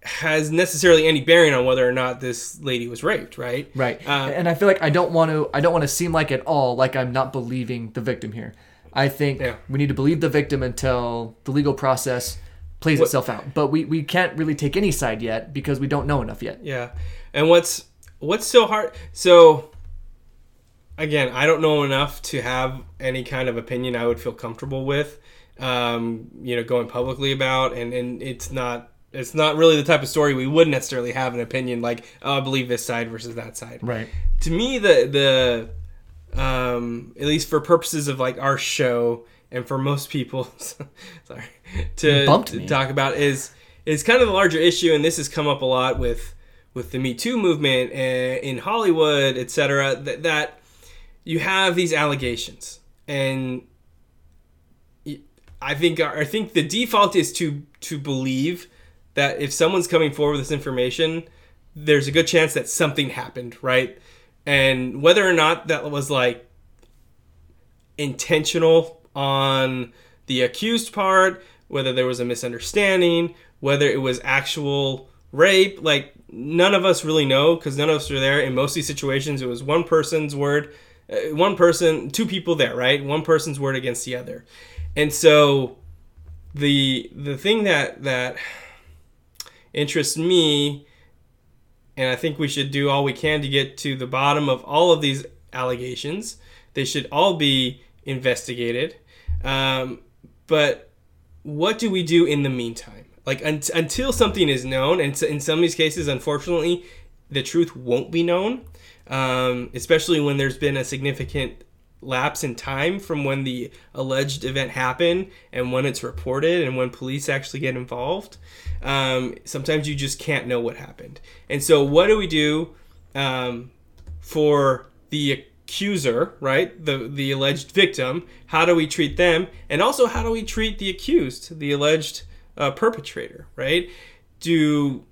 S2: has necessarily any bearing on whether or not this lady was raped, right?
S1: Right.
S2: Uh,
S1: and I feel like I don't want to I don't want to seem like at all like I'm not believing the victim here. I think
S2: Yeah.
S1: we need to believe the victim until the legal process plays
S2: What-
S1: itself out. But we, we can't really take any side yet because we don't know enough yet.
S2: Yeah. And what's what's so hard so again, I don't know enough to have any kind of opinion I would feel comfortable with um, you know, going publicly about and and it's not it's not really the type of story we would necessarily have an opinion like, oh, I believe this side versus that side.
S1: Right.
S2: To me the the um at least for purposes of like our show and for most people sorry to, to talk about is is kind of the larger issue and this has come up a lot with with the me too movement uh, in hollywood etc that, that you have these allegations. And i think i think the default is to to believe that if someone's coming forward with this information there's a good chance that something happened right? And whether or not that was like intentional on the accused part, whether there was a misunderstanding, whether it was actual rape, like none of us really know because none of us were there. In most of these situations, it was one person's word, uh, one person, two people there, right? One person's word against the other, and so the the thing that that interests me and I think we should do all we can to get to the bottom of all of these allegations. They should all be investigated. Um, but what do we do in the meantime? Like un- until something is known, and in some of these cases, unfortunately, the truth won't be known. Um, especially when there's been a significant lapse in time from when the alleged event happened and when it's reported and when police actually get involved. Um, sometimes you just can't know what happened. And so, what do we do um, for the accuser, right? The the alleged victim. How do we treat them? And also, how do we treat the accused, the alleged uh, perpetrator, right? Do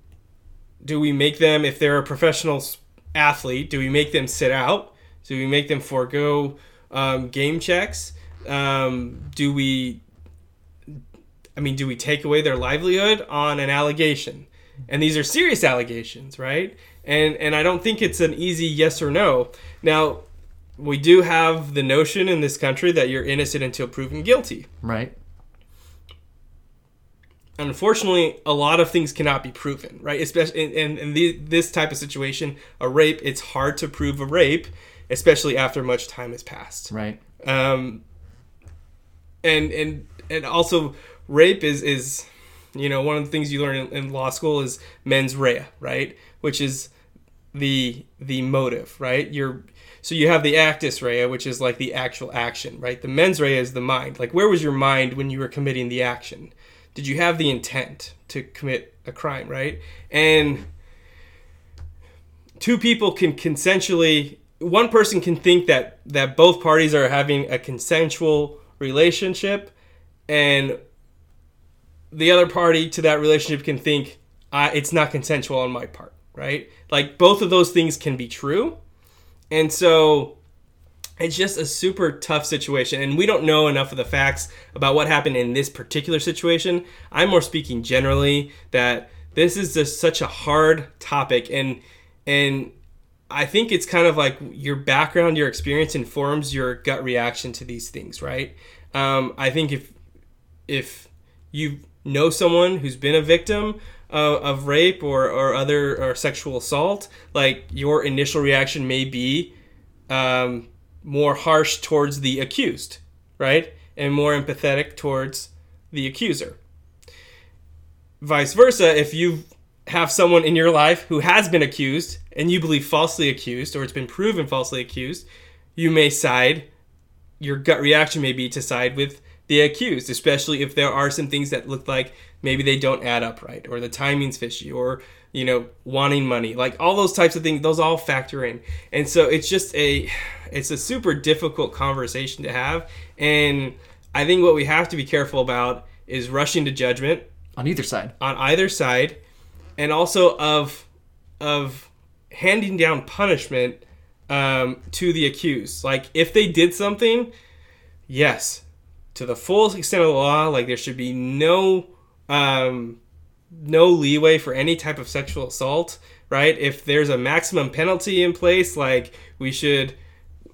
S2: do we make them if they're a professional athlete? Do we make them sit out? Do we make them forego um, game checks? Um, do we? I mean, do we take away their livelihood on an allegation? And these are serious allegations, right? And and I don't think it's an easy yes or no. Now, we do have the notion in this country that you're innocent until proven guilty.
S1: Right.
S2: unfortunately a lot of things cannot be proven right especially in, in, in the, this type of situation a rape it's hard to prove a rape especially after much time has passed
S1: Right.
S2: um, and and and also rape is is you know one of the things you learn in, in law school is mens rea right which is the the motive right you're so you have the actus rea which is like the actual action right? The mens rea is the mind. Like where was your mind when you were committing the action? Did you have the intent to commit a crime right? And two people can consensually one person can think that that both parties are having a consensual relationship and the other party to that relationship can think it's not consensual on my part right? Like both of those things can be true and so it's just a super tough situation and we don't know enough of the facts about what happened in this particular situation. I'm more speaking generally that this is just such a hard topic and and i think it's kind of like your background your experience informs your gut reaction to these things right? Um, i think if if you know someone who's been a victim of, of rape or, or other or sexual assault like your initial reaction may be um, more harsh towards the accused, right? And more empathetic towards the accuser. Vice versa, if you have someone in your life who has been accused and you believe falsely accused or it's been proven falsely accused, you may side, your gut reaction may be to side with the accused, especially if there are some things that look like maybe they don't add up right or the timing's fishy or you know wanting money like all those types of things those all factor in. And so it's just a it's a super difficult conversation to have. And i think what we have to be careful about is rushing to judgment
S1: On either side.
S2: on either side and also of of handing down punishment um, to the accused. Like if they did something yes to the full extent of the law like there should be no um, no leeway for any type of sexual assault, right? If there's a maximum penalty in place, like we should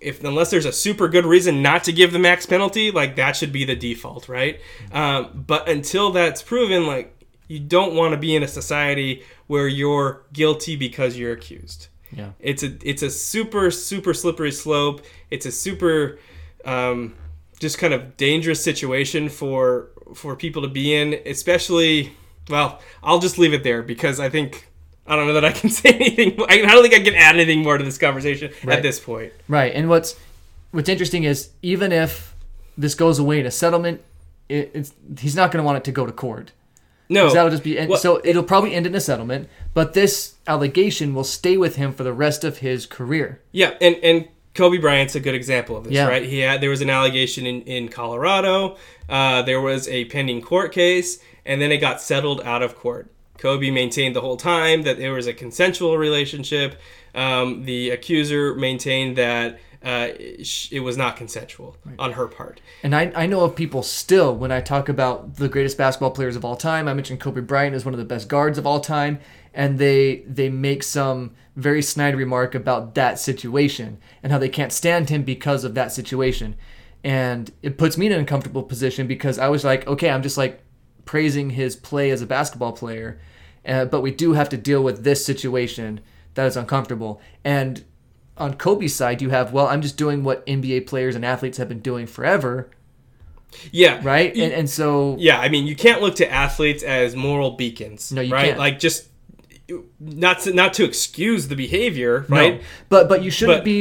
S2: if unless there's a super good reason not to give the max penalty, like that should be the default, right? Um, but until that's proven, like you don't want to be in a society where you're guilty because you're accused.
S1: Yeah.
S2: It's a it's a super super slippery slope. It's a super um, just kind of dangerous situation for for people to be in, especially. Well, I'll just leave it there because I think I don't know that I can say anything. I don't think I can add anything more to this conversation
S1: Right.
S2: at this point.
S1: Right. And what's what's interesting is even if this goes away in a settlement, it, it's he's not going to want it to go to court.
S2: No,
S1: that'll just be
S2: Well-
S1: so it'll probably end in a settlement. But this allegation will stay with him for the rest of his career.
S2: Yeah, and and Kobe Bryant's a good example of this,
S1: Yeah.
S2: right? He had there was an allegation in in Colorado. Uh, there was a pending court case, and then it got settled out of court. Kobe maintained the whole time that there was a consensual relationship. Um, the accuser maintained that uh, it was not consensual on her part.
S1: And I, I know of people still, when I talk about the greatest basketball players of all time, I mentioned Kobe Bryant as one of the best guards of all time, and they they make some very snide remark about that situation and how they can't stand him because of that situation. And it puts me in an uncomfortable position because I was like, okay, I'm just like praising his play as a basketball player, uh, but we do have to deal with this situation that is uncomfortable. And on Kobe's side, you have, well, I'm just doing what NBA players and athletes have been doing forever,
S2: Yeah,
S1: right? And, and so,
S2: Yeah, I mean, you can't look to athletes as moral beacons.
S1: No, you
S2: right?
S1: can't.
S2: Like just not to, not to excuse the behavior,
S1: no.
S2: right?
S1: But but you shouldn't
S2: But-
S1: be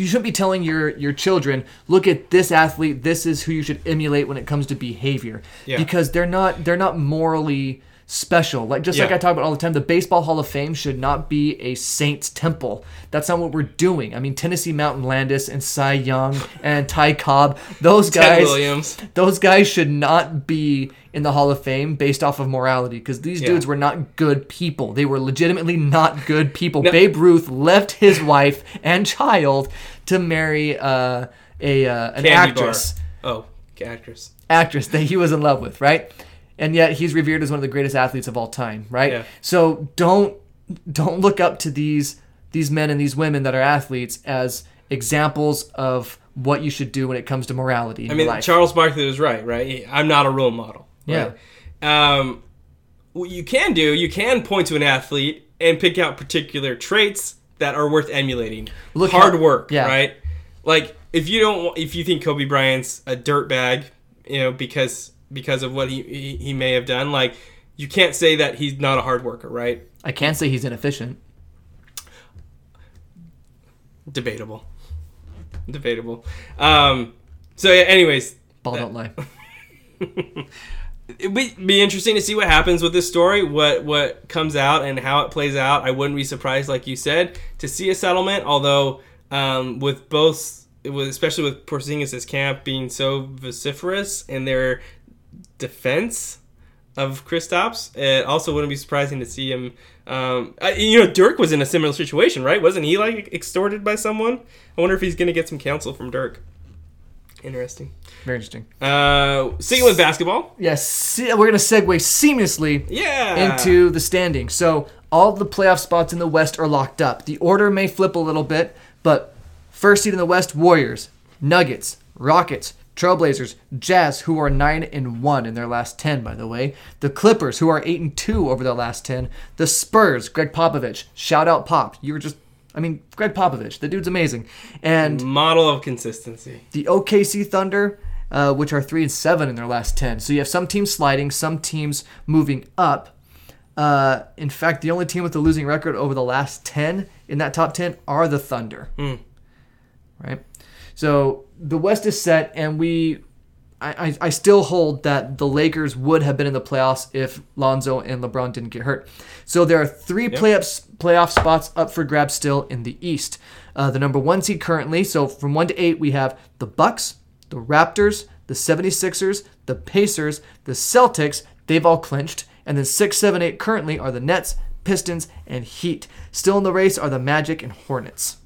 S1: you shouldn't be telling your your children, look at this athlete, this is who you should emulate when it comes to behavior,
S2: Yeah.
S1: because they're not they're not morally special. Like just like I talk about all the time, the Baseball Hall of Fame should not be a saint's temple. That's not what we're doing. I mean, Kenesaw Mountain Landis and Cy Young and Ty Cobb, those guys
S2: Williams.
S1: those guys should not be in the Hall of Fame based off of morality because these
S2: Yeah.
S1: dudes were not good people. They were legitimately not good people. Babe Ruth left his wife and child to marry uh, a uh, an
S2: Candy
S1: actress
S2: Bar. Oh, actress.
S1: actress that he was in love with, right? And yet he's revered as one of the greatest athletes of all time, right?
S2: Yeah.
S1: So don't don't look up to these these men and these women that are athletes as examples of what you should do when it comes to morality in
S2: I mean,
S1: your life.
S2: Charles Barkley was right, right? I'm not a role model.
S1: Yeah.
S2: Um, what you can do, you can point to an athlete and pick out particular traits that are worth emulating.
S1: Look
S2: Hard
S1: how-
S2: work,
S1: yeah.
S2: right? Like if you don't, if you think Kobe Bryant's a dirtbag, you know, because because of what he, he he may have done, like you can't say that he's not a hard worker, right?
S1: I can't say he's inefficient.
S2: Debatable. Debatable. Um, so yeah, anyways,
S1: Ball don't lie.
S2: it would be interesting to see what happens with this story, what what comes out and how it plays out. I wouldn't be surprised, like you said, to see a settlement. Although um, with both, especially with Porzingis' camp being so vociferous in their defense of Kristaps, it also wouldn't be surprising to see him. Um, I, you know, Dirk was in a similar situation, right? Wasn't he like extorted by someone? I wonder if he's going to get some counsel from Dirk. Interesting.
S1: Very interesting.
S2: Uh, sticking with basketball.
S1: Yes, we're going to segue seamlessly
S2: Yeah.
S1: into the standings. So all the playoff spots in the West are locked up. The order may flip a little bit, but first seed in the West: Warriors, Nuggets, Rockets, Trailblazers, Jazz, who are nine and one in their last ten, by the way. The Clippers, who are eight and two over their last ten. The Spurs, Gregg Popovich, shout out Pop. You were just, I mean, Gregg Popovich, the dude's amazing. And
S2: model of consistency.
S1: the OKC Thunder, uh, which are three and seven in their last ten. So you have some teams sliding, some teams moving up. Uh, in fact, the only team with a losing record over the last ten in that top ten are the Thunder. Right. So the West is set, and we. I, I, I still hold that the Lakers would have been in the playoffs if Lonzo and LeBron didn't get hurt. So there are three playoffs playoff spots up for grabs still in the East. Uh, the number one seed currently, so from one to eight, we have the Bucks, the Raptors, the 76ers, the Pacers, the Celtics. They've all clinched. And then six, seven, eight currently are the Nets, Pistons, and Heat. Still in the race are the Magic and Hornets.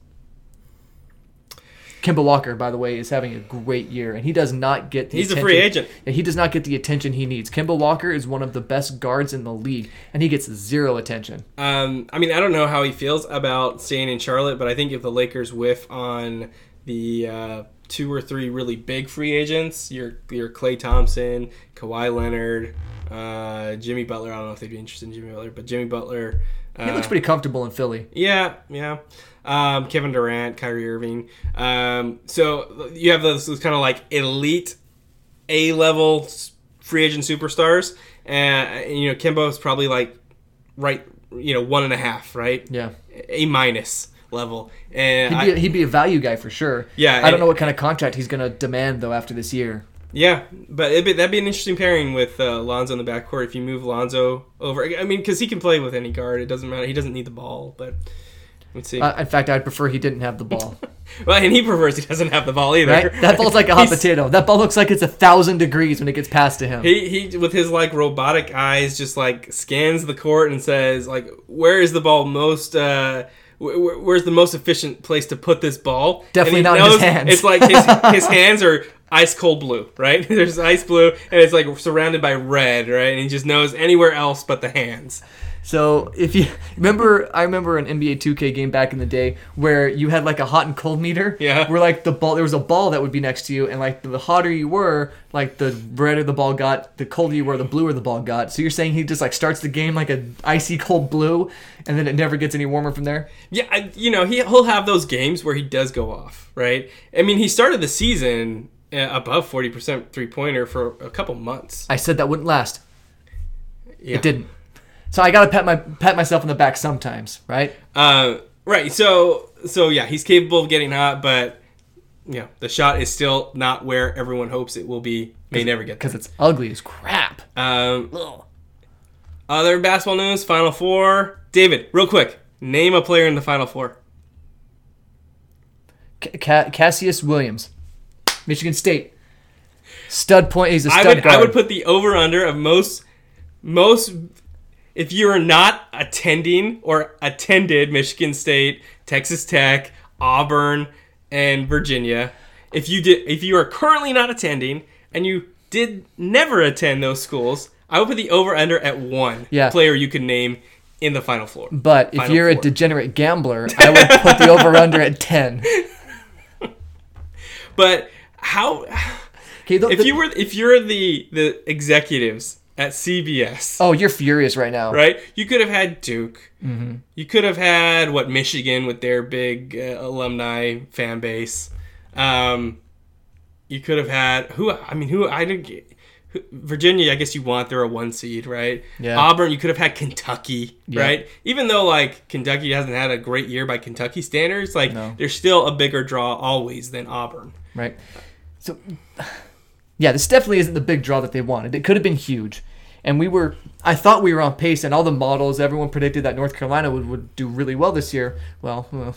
S1: Kemba Walker, by the way, is having a great year, and he does not get. The
S2: He's a
S1: attention-
S2: free agent.
S1: Yeah, he does not get the attention he needs. Kemba Walker is one of the best guards in the league, and he gets zero attention.
S2: Um, I mean, I don't know how he feels about staying in Charlotte, but I think if the Lakers whiff on the uh, two or three really big free agents, your your Klay Thompson, Kawhi Leonard, uh, Jimmy Butler. I don't know if they'd be interested in Jimmy Butler, but Jimmy Butler. Uh,
S1: He looks pretty comfortable in Philly.
S2: Yeah, yeah. Um, Kevin Durant, Kyrie Irving. Um, so you have those, those kind of like elite A level free agent superstars, and you know Kemba's probably like right, you know, one and a half, right?
S1: Yeah,
S2: A minus level, and
S1: he'd be,
S2: I,
S1: a, he'd be a value guy for sure.
S2: Yeah,
S1: I don't
S2: and-
S1: know what kind of contract he's going to demand though after this year.
S2: yeah, but it'd be, that'd be an interesting pairing with uh, Lonzo in the backcourt if you move Lonzo over. I mean, because he can play with any guard; it doesn't matter. He doesn't need the ball, but. Let's see.
S1: Uh, in fact, I'd prefer he didn't have the ball.
S2: well, and he prefers he doesn't have the ball either.
S1: Right? That ball's like a hot potato. That ball looks like it's a thousand degrees when it gets passed to him.
S2: He he with his like robotic eyes just like scans the court and says like where is the ball most uh wh- wh- where's the most efficient place to put this ball?
S1: Definitely not in his hands.
S2: It's like his his hands are ice cold blue, right? There's ice blue and it's like surrounded by red, right? And he just knows anywhere else but the hands.
S1: So if you remember, I remember an NBA 2K game back in the day where you had like a hot and cold meter.
S2: Yeah.
S1: Where like the ball, there was a ball that would be next to you, and like the hotter you were, like the redder the ball got, the colder you were, the bluer the ball got. So you're saying he just like starts the game like a icy cold blue, and then it never gets any warmer from there.
S2: Yeah, I, you know, he he'll have those games where he does go off, right? I mean, he started the season uh, above 40% three-pointer for a couple months.
S1: I said that wouldn't last.
S2: Yeah.
S1: It didn't. So I gotta pat my pat myself on the back sometimes, right?
S2: Uh, right. So so yeah, he's capable of getting hot, but yeah, the shot is still not where everyone hopes it will be. May never get.
S1: Because it's ugly as crap.
S2: Um,
S1: Ugh.
S2: other basketball news: Final Four. David, real quick, name a player in the Final Four.
S1: Ca- Ca- Cassius Williams, Michigan State. Stud point. He's a stud
S2: would
S1: guard.
S2: I would put the over under of most most if you are not attending or attended Michigan State, Texas Tech, Auburn, and Virginia. If you did if you are currently not attending and you did never attend those schools, I would put the over under at one
S1: Yeah.
S2: player you could name in the final floor.
S1: But if you're a degenerate gambler, I would put the over under at ten.
S2: But how
S1: Okay, the-
S2: if
S1: the-
S2: you were if you're the the executives at CBS
S1: oh, you're furious right now.
S2: right? You could have had Duke.
S1: Mm-hmm.
S2: You could have had what Michigan with their big uh, alumni fan base. Um, you could have had who? I mean, who? I didn't. get- Virginia, I guess you want they're a one seed, right?
S1: Yeah.
S2: Auburn, you could have had Kentucky,
S1: Yeah.
S2: right? Even though like Kentucky hasn't had a great year by Kentucky standards, like
S1: No.
S2: they're still a bigger draw always than Auburn.
S1: Right. So, yeah, this definitely isn't the big draw that they wanted. It could have been huge. And we were, I thought we were on pace, and all the models, everyone predicted that North Carolina would, would do really well this year. Well, well.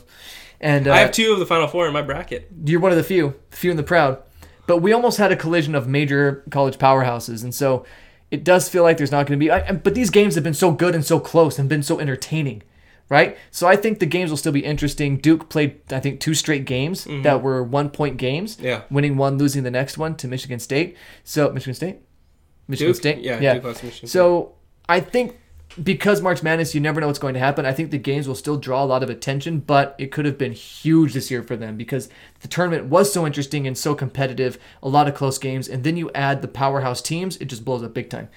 S1: and uh,
S2: I have two of the Final Four in my bracket.
S1: you're one of the few, few and the proud. But we almost had a collision of major college powerhouses, and so it does feel like there's not going to be. I, but these games have been so good and so close and been so entertaining, right? So I think the games will still be interesting. Duke played, I think, two straight games that were one-point games.
S2: Yeah.
S1: winning one, losing the next one to Michigan State. So Michigan State, Michigan
S2: Duke?
S1: State,
S2: Yeah,
S1: yeah.
S2: Duke lost Michigan
S1: so I think because March Madness, you never know what's going to happen. I think the games will still draw a lot of attention, but it could have been huge this year for them because the tournament was so interesting and so competitive, a lot of close games, and then you add the powerhouse teams, it just blows up big time.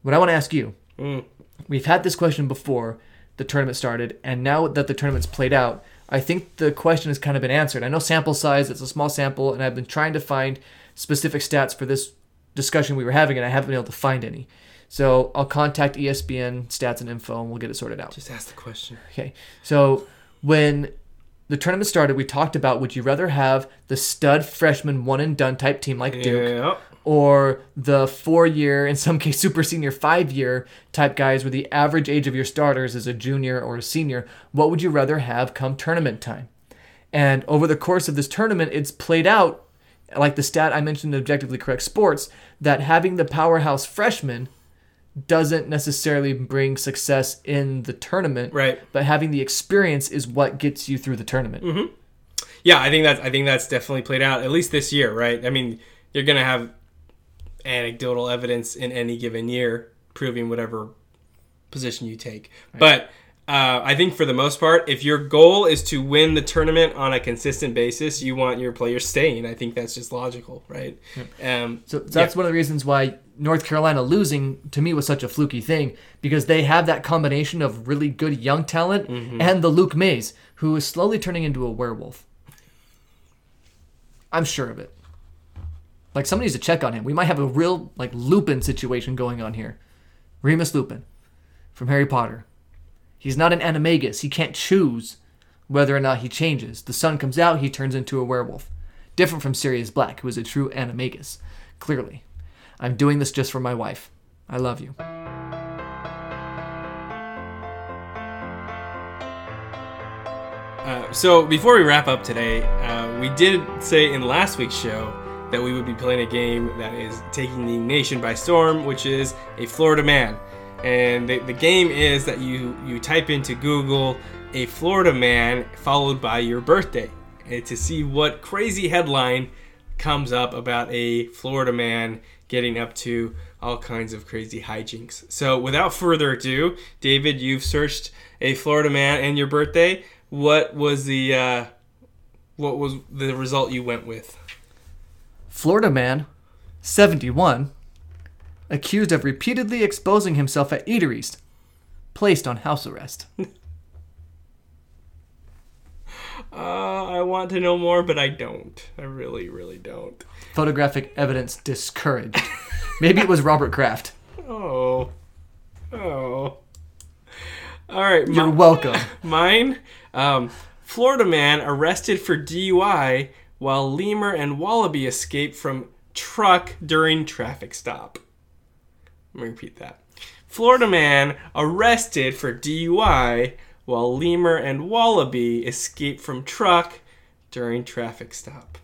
S1: What I want to ask you,
S2: Mm.
S1: we've had this question before the tournament started, and now that the tournament's played out, I think the question has kind of been answered. I know sample size, it's a small sample, and I've been trying to find specific stats for this discussion we were having, and I haven't been able to find any. So I'll contact ESPN stats and info, and we'll get it sorted out.
S2: Just ask the question.
S1: Okay. So when the tournament started, we talked about would you rather have the stud freshman one and done type team like Duke,
S2: Yeah.
S1: or the four year, in some case super senior five year type guys where the average age of your starters is a junior or a senior? What would you rather have come tournament time? And over the course of this tournament, it's played out like the stat I mentioned in Objectively Correct Sports that having the powerhouse freshman doesn't necessarily bring success in the tournament
S2: Right.
S1: but having the experience is what gets you through the tournament. Mm-hmm.
S2: yeah, I think that's I think that's definitely played out at least this year, right? I mean, you're gonna have anecdotal evidence in any given year proving whatever position you take, but. Uh, I think for the most part, if your goal is to win the tournament on a consistent basis, you want your players staying. I think that's just logical, right? Um,
S1: So that's one of the reasons why North Carolina losing to me was such a fluky thing because they have that combination of really good young talent and the Luke Mays, who is slowly turning into a werewolf. I'm sure of it. Like somebody needs to check on him. We might have a real like Lupin situation going on here. Remus Lupin from Harry Potter. He's not an animagus. He can't choose whether or not he changes. The sun comes out, he turns into a werewolf. Different from Sirius Black, who is a true animagus. Clearly. I'm doing this just for my wife. I love you.
S2: Uh, so before we wrap up today, uh, we did say in last week's show that we would be playing a game that is taking the nation by storm, which is a Florida man. And the, the game is that you you type into Google a Florida man followed by your birthday, and to see what crazy headline comes up about a Florida man getting up to all kinds of crazy hijinks. So without further ado, David, you've searched a Florida man and your birthday. What was the uh, what was the result you went with?
S1: Florida man, 71, accused of repeatedly exposing himself at eateries, placed on house arrest.
S2: Uh, I want to know more, but I don't. I really, really don't.
S1: Photographic evidence discouraged. Maybe it was Robert Kraft.
S2: Oh, oh. All right,
S1: You're welcome.
S2: mine. Um, Florida man arrested for DUI while lemur and wallaby escape from truck during traffic stop. Let me repeat that. Florida man arrested for DUI while lemur and wallaby escape from truck during traffic stop.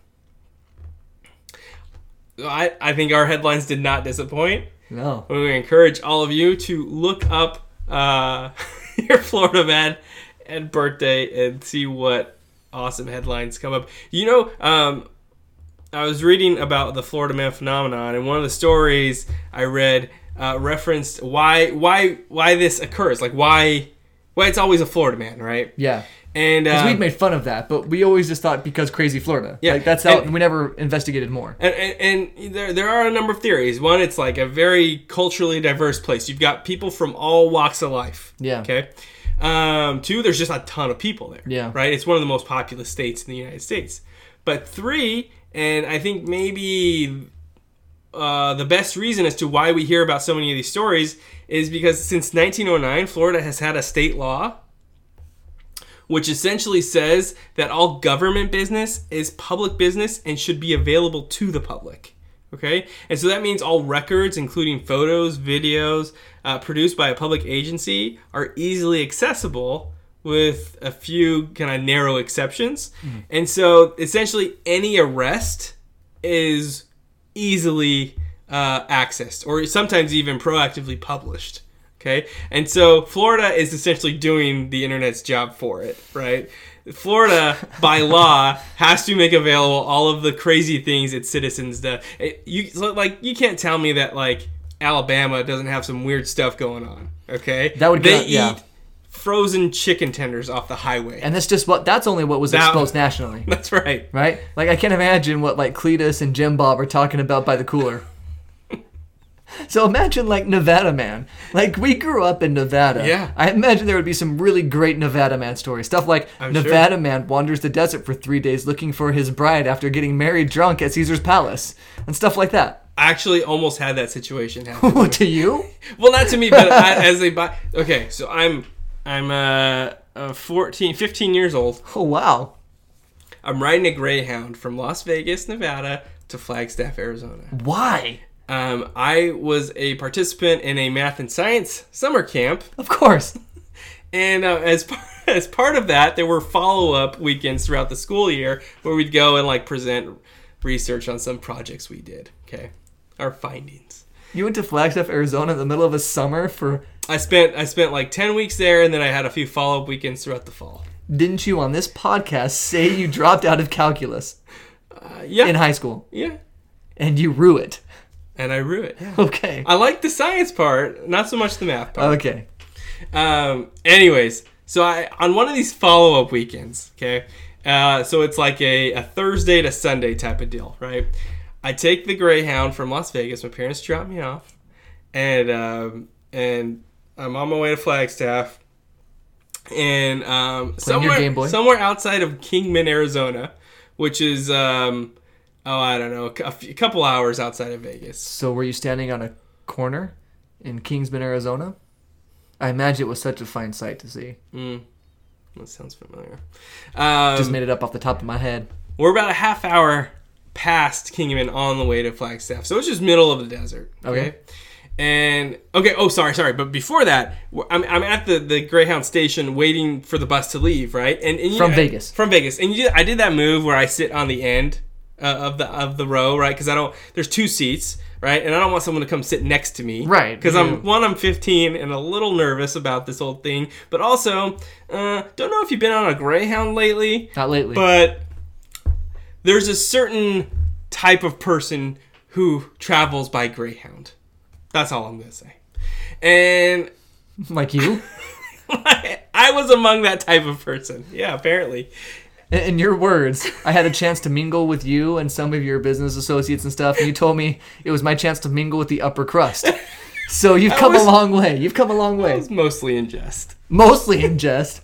S2: I, I think our headlines did not disappoint.
S1: No.
S2: We encourage all of you to look up uh, your Florida man and birthday and see what awesome headlines come up. You know, um, I was reading about the Florida man phenomenon, and one of the stories I read uh, referenced why why why this occurs, like why why it's always a Florida man, right?
S1: Yeah.
S2: And
S1: Because
S2: um,
S1: we've made fun of that, but we always just thought because crazy Florida.
S2: Yeah,
S1: Like that's how
S2: and-
S1: we never investigated more.
S2: And, and, and there, there are a number of theories. One, it's like a very culturally diverse place. You've got people from all walks of life.
S1: Yeah.
S2: Okay. Um, two, there's just a ton of people there.
S1: Yeah.
S2: Right? It's one of the most populous states in the United States. But three, and I think maybe uh, the best reason as to why we hear about so many of these stories is because since 1909, Florida has had a state law which essentially says that all government business is public business and should be available to the public. Okay? And so that means all records, including photos, videos, uh, produced by a public agency, are easily accessible with a few kind of narrow exceptions. And so essentially any arrest is easily uh, accessed or sometimes even proactively published. Okay, and so Florida is essentially doing the internet's job for it, right? Florida, by law, has to make available all of the crazy things its citizens do. It- you like you can't tell me that like Alabama doesn't have some weird stuff going on. Okay,
S1: That would
S2: they
S1: get- yeah.
S2: Frozen chicken tenders off the highway.
S1: And that's just what that's only what was
S2: That-
S1: exposed nationally.
S2: That's right.
S1: Right? Like I can't imagine what like Cletus and Jim Bob are talking about by the cooler. so imagine like Nevada Man. Like we grew up in Nevada.
S2: Yeah.
S1: I imagine there would be some really great Nevada Man stories. Stuff like
S2: I'm sure.
S1: Nevada Man wanders the desert for three days looking for his bride after getting married drunk at Caesar's palace. And stuff like that.
S2: I actually almost had that situation happen.
S1: What to you?
S2: well, not to me, but I, as a bi- okay. So I'm I'm uh, uh 14, 15 years old.
S1: Oh wow.
S2: I'm riding a Greyhound from Las Vegas, Nevada, to Flagstaff, Arizona.
S1: Why?
S2: Um, I was a participant in a math and science summer camp,
S1: Of course.
S2: and uh, as part, as part of that, there were follow up weekends throughout the school year where we'd go and like present research on some projects we did. Okay, our findings.
S1: You went to Flagstaff, Arizona in the middle of a summer for
S2: I spent I spent like ten weeks there, and then I had a few follow up weekends throughout the fall.
S1: didn't you on this podcast say you dropped out of calculus
S2: Uh, yeah,
S1: in high school
S2: yeah,
S1: and you rue it?
S2: and I rue it. Yeah.
S1: Okay.
S2: I like the science part, not so much the math part.
S1: Okay.
S2: Um, anyways, so I on one of these follow up weekends, okay, uh, so it's like a, a Thursday to Sunday type of deal, right? I take the Greyhound from Las Vegas. My parents drop me off, and um, and I'm on my way to Flagstaff, and um, somewhere somewhere outside of Kingman, Arizona, which is um, oh I don't know, a, cou- a couple hours outside of Vegas.
S1: So were you standing on a corner in Kingsman, Arizona? I imagine it was such a fine sight to see.
S2: Mm, that sounds familiar. Um,
S1: Just made it up off the top of my head.
S2: We're about a half hour past Kingman on the way to Flagstaff. So it's just middle of the desert. Okay.
S1: Okay.
S2: And okay, oh sorry, sorry, but before that, I'm, I'm at the, the Greyhound station waiting for the bus to leave, right? And, and you-
S1: From Vegas.
S2: from Vegas, and you I did that move where I sit on the end uh, of the of the row, right? Because I don't, there's two seats, right? And I don't want someone to come sit next to me,
S1: Right,
S2: Because
S1: yeah.
S2: I'm one, I'm 15 and a little nervous about this whole thing, but also, uh, don't know if you've been on a Greyhound lately,
S1: Not lately.
S2: but there's a certain type of person who travels by Greyhound. That's all I'm gonna say. And
S1: like you?
S2: I was among that type of person. Yeah, apparently.
S1: In- your words, I had a chance to mingle with you and some of your business associates and stuff, and you told me it was my chance to mingle with the upper crust. So you've come
S2: was-
S1: a long way. You've come a long
S2: It
S1: way.
S2: was mostly in jest.
S1: Mostly in jest.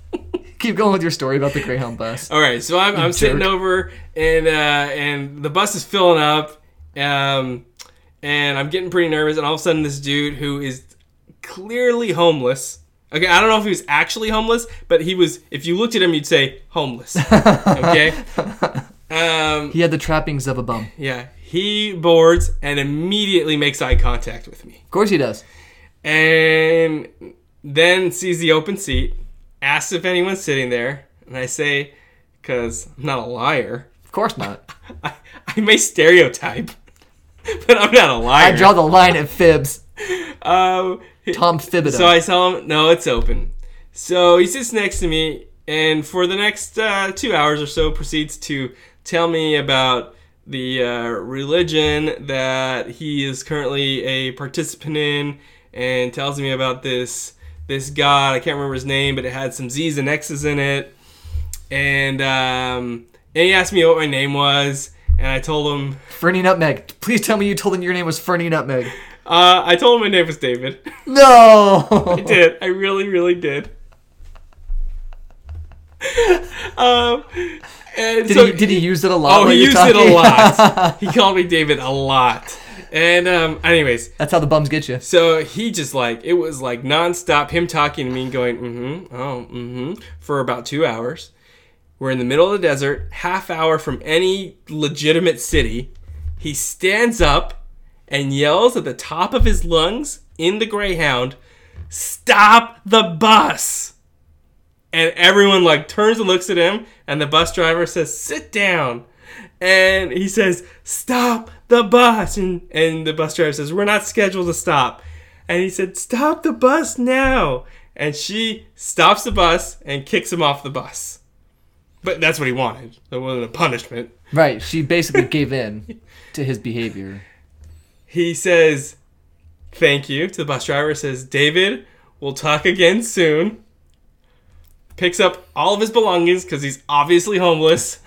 S1: Keep going with your story about the Greyhound bus.
S2: All right, so I'm, I'm sitting over, and uh, and the bus is filling up, um, and I'm getting pretty nervous, and all of a sudden, this dude who is clearly homeless. Okay, I don't know if he was actually homeless, but he was. If you looked at him, you'd say homeless. Okay. Um,
S1: He had the trappings of a bum.
S2: yeah, he boards and immediately makes eye contact with me,
S1: Of course he does.
S2: and then sees the open seat, asks if anyone's sitting there, and I say, because I'm not a liar.
S1: Of course not.
S2: I, I may stereotype, but I'm not a liar.
S1: I draw the line at fibs.
S2: Um,
S1: Tom Thibodeau.
S2: so I tell him, no, it's open. So he sits next to me, and for the next uh, two hours or so, proceeds to tell me about the uh, religion that he is currently a participant in, and tells me about this this god. I can't remember his name, but it had some Z's and X's in it, and um, and he asked me what my name was, and I told him.
S1: Fernie Nutmeg. Please tell me you told him your name was Fernie Nutmeg.
S2: Uh, I told him my name was David.
S1: No!
S2: I did. I really, really did. um, and
S1: Did,
S2: so
S1: he, did he use it a lot?
S2: Oh, he used it a lot. he called me David a lot. And um, anyways,
S1: That's how the bums get you.
S2: so he just like it was like nonstop him talking to me and going mm-hmm oh mm-hmm for about two hours. We're in the middle of the desert, half hour from any legitimate city. He stands up and yells at the top of his lungs in the Greyhound, "Stop the bus!" And everyone like turns and looks at him, and the bus driver says, "Sit down." And he says, "Stop the bus!" And and the bus driver says, "We're not scheduled to stop." And he said, "Stop the bus now!" And she stops the bus and kicks him off the bus. But that's what he wanted. It wasn't a punishment.
S1: Right. She basically gave in to his behavior.
S2: He says, "Thank you." To the bus driver, says, "David, we'll talk again soon." Picks up all of his belongings because he's obviously homeless,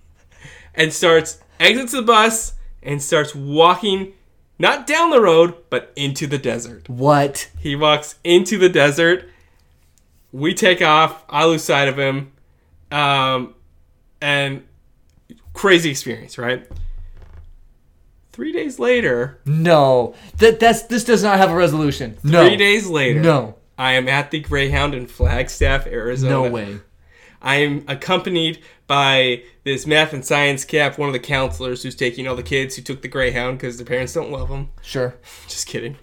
S2: and starts exits the bus and starts walking, not down the road, but into the desert.
S1: What?
S2: He walks into the desert. We take off. I lose sight of him. Um, and crazy experience, right? Three days later,
S1: No. That that's this does not have a resolution. No.
S2: three days later,
S1: No.
S2: I am at the Greyhound in Flagstaff, Arizona.
S1: No way.
S2: I am accompanied by this math and science cap, one of the counselors who's taking all the kids who took the Greyhound because their parents don't love them.
S1: Sure.
S2: Just kidding.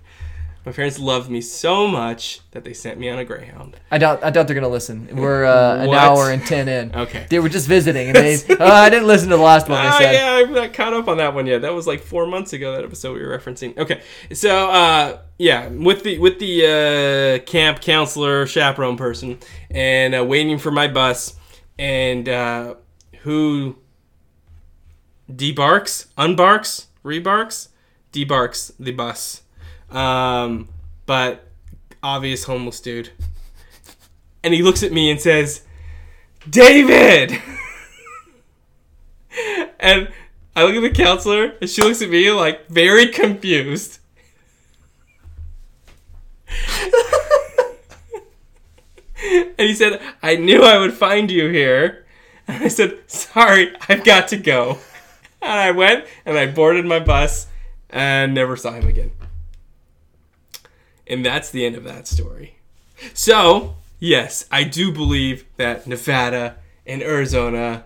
S2: My parents loved me so much that they sent me on a Greyhound.
S1: I doubt I doubt they're gonna listen. We're uh, an hour and ten in.
S2: Okay.
S1: They were just visiting and they oh, I didn't listen to the last one said.
S2: yeah, I'm not caught up on that one yet. That was like four months ago. That episode we were referencing. Okay, so uh, yeah, with the with the uh, camp counselor chaperone person, and uh, waiting for my bus, and uh, who debarks, unbarks, rebarks, debarks the bus. Um, but obvious homeless dude. And he looks at me and says, David! and I look at the counselor, and she looks at me like very confused. and he said, I knew I would find you here. And I said, Sorry, I've got to go. And I went and I boarded my bus and never saw him again. And that's the end of that story. So, yes, I do believe that Nevada and Arizona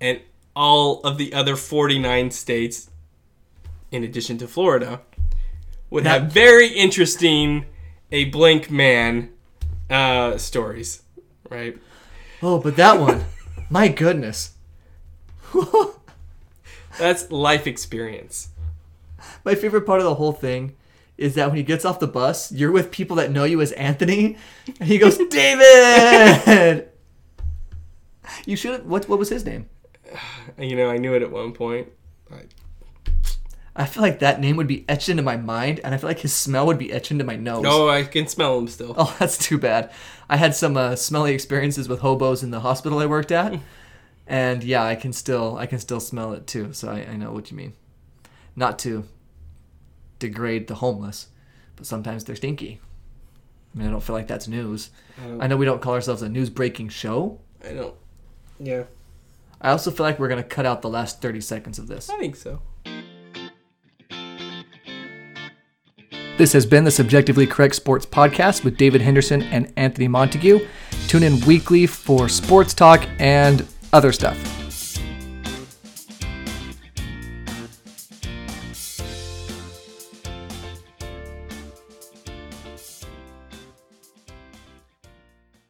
S2: and all of the other 49 states, in addition to Florida, would have very interesting a blank man uh, stories, right?
S1: Oh, but that one, my goodness.
S2: That's life experience.
S1: My favorite part of the whole thing is that when he gets off the bus, you're with people that know you as Anthony, and he goes, David! You should. What? What was his name?
S2: You know, I knew it at one point. I,
S1: I feel like that name would be etched into my mind, and I feel like his smell would be etched into my nose.
S2: oh, I can smell him still.
S1: Oh, that's too bad. I had some uh, smelly experiences with hobos in the hospital I worked at, and yeah, I can still I can still smell it too. So I, I know what you mean. Not to degrade the homeless, but sometimes they're stinky. I mean, I don't feel like that's news.
S2: I
S1: I know we don't call ourselves a news breaking show.
S2: I don't. Yeah,
S1: I also feel like we're gonna cut out the last thirty seconds of this.
S2: I think so.
S1: This has been the Subjectively Correct Sports Podcast with David Henderson and Anthony Montague. Tune in weekly for sports talk and other stuff.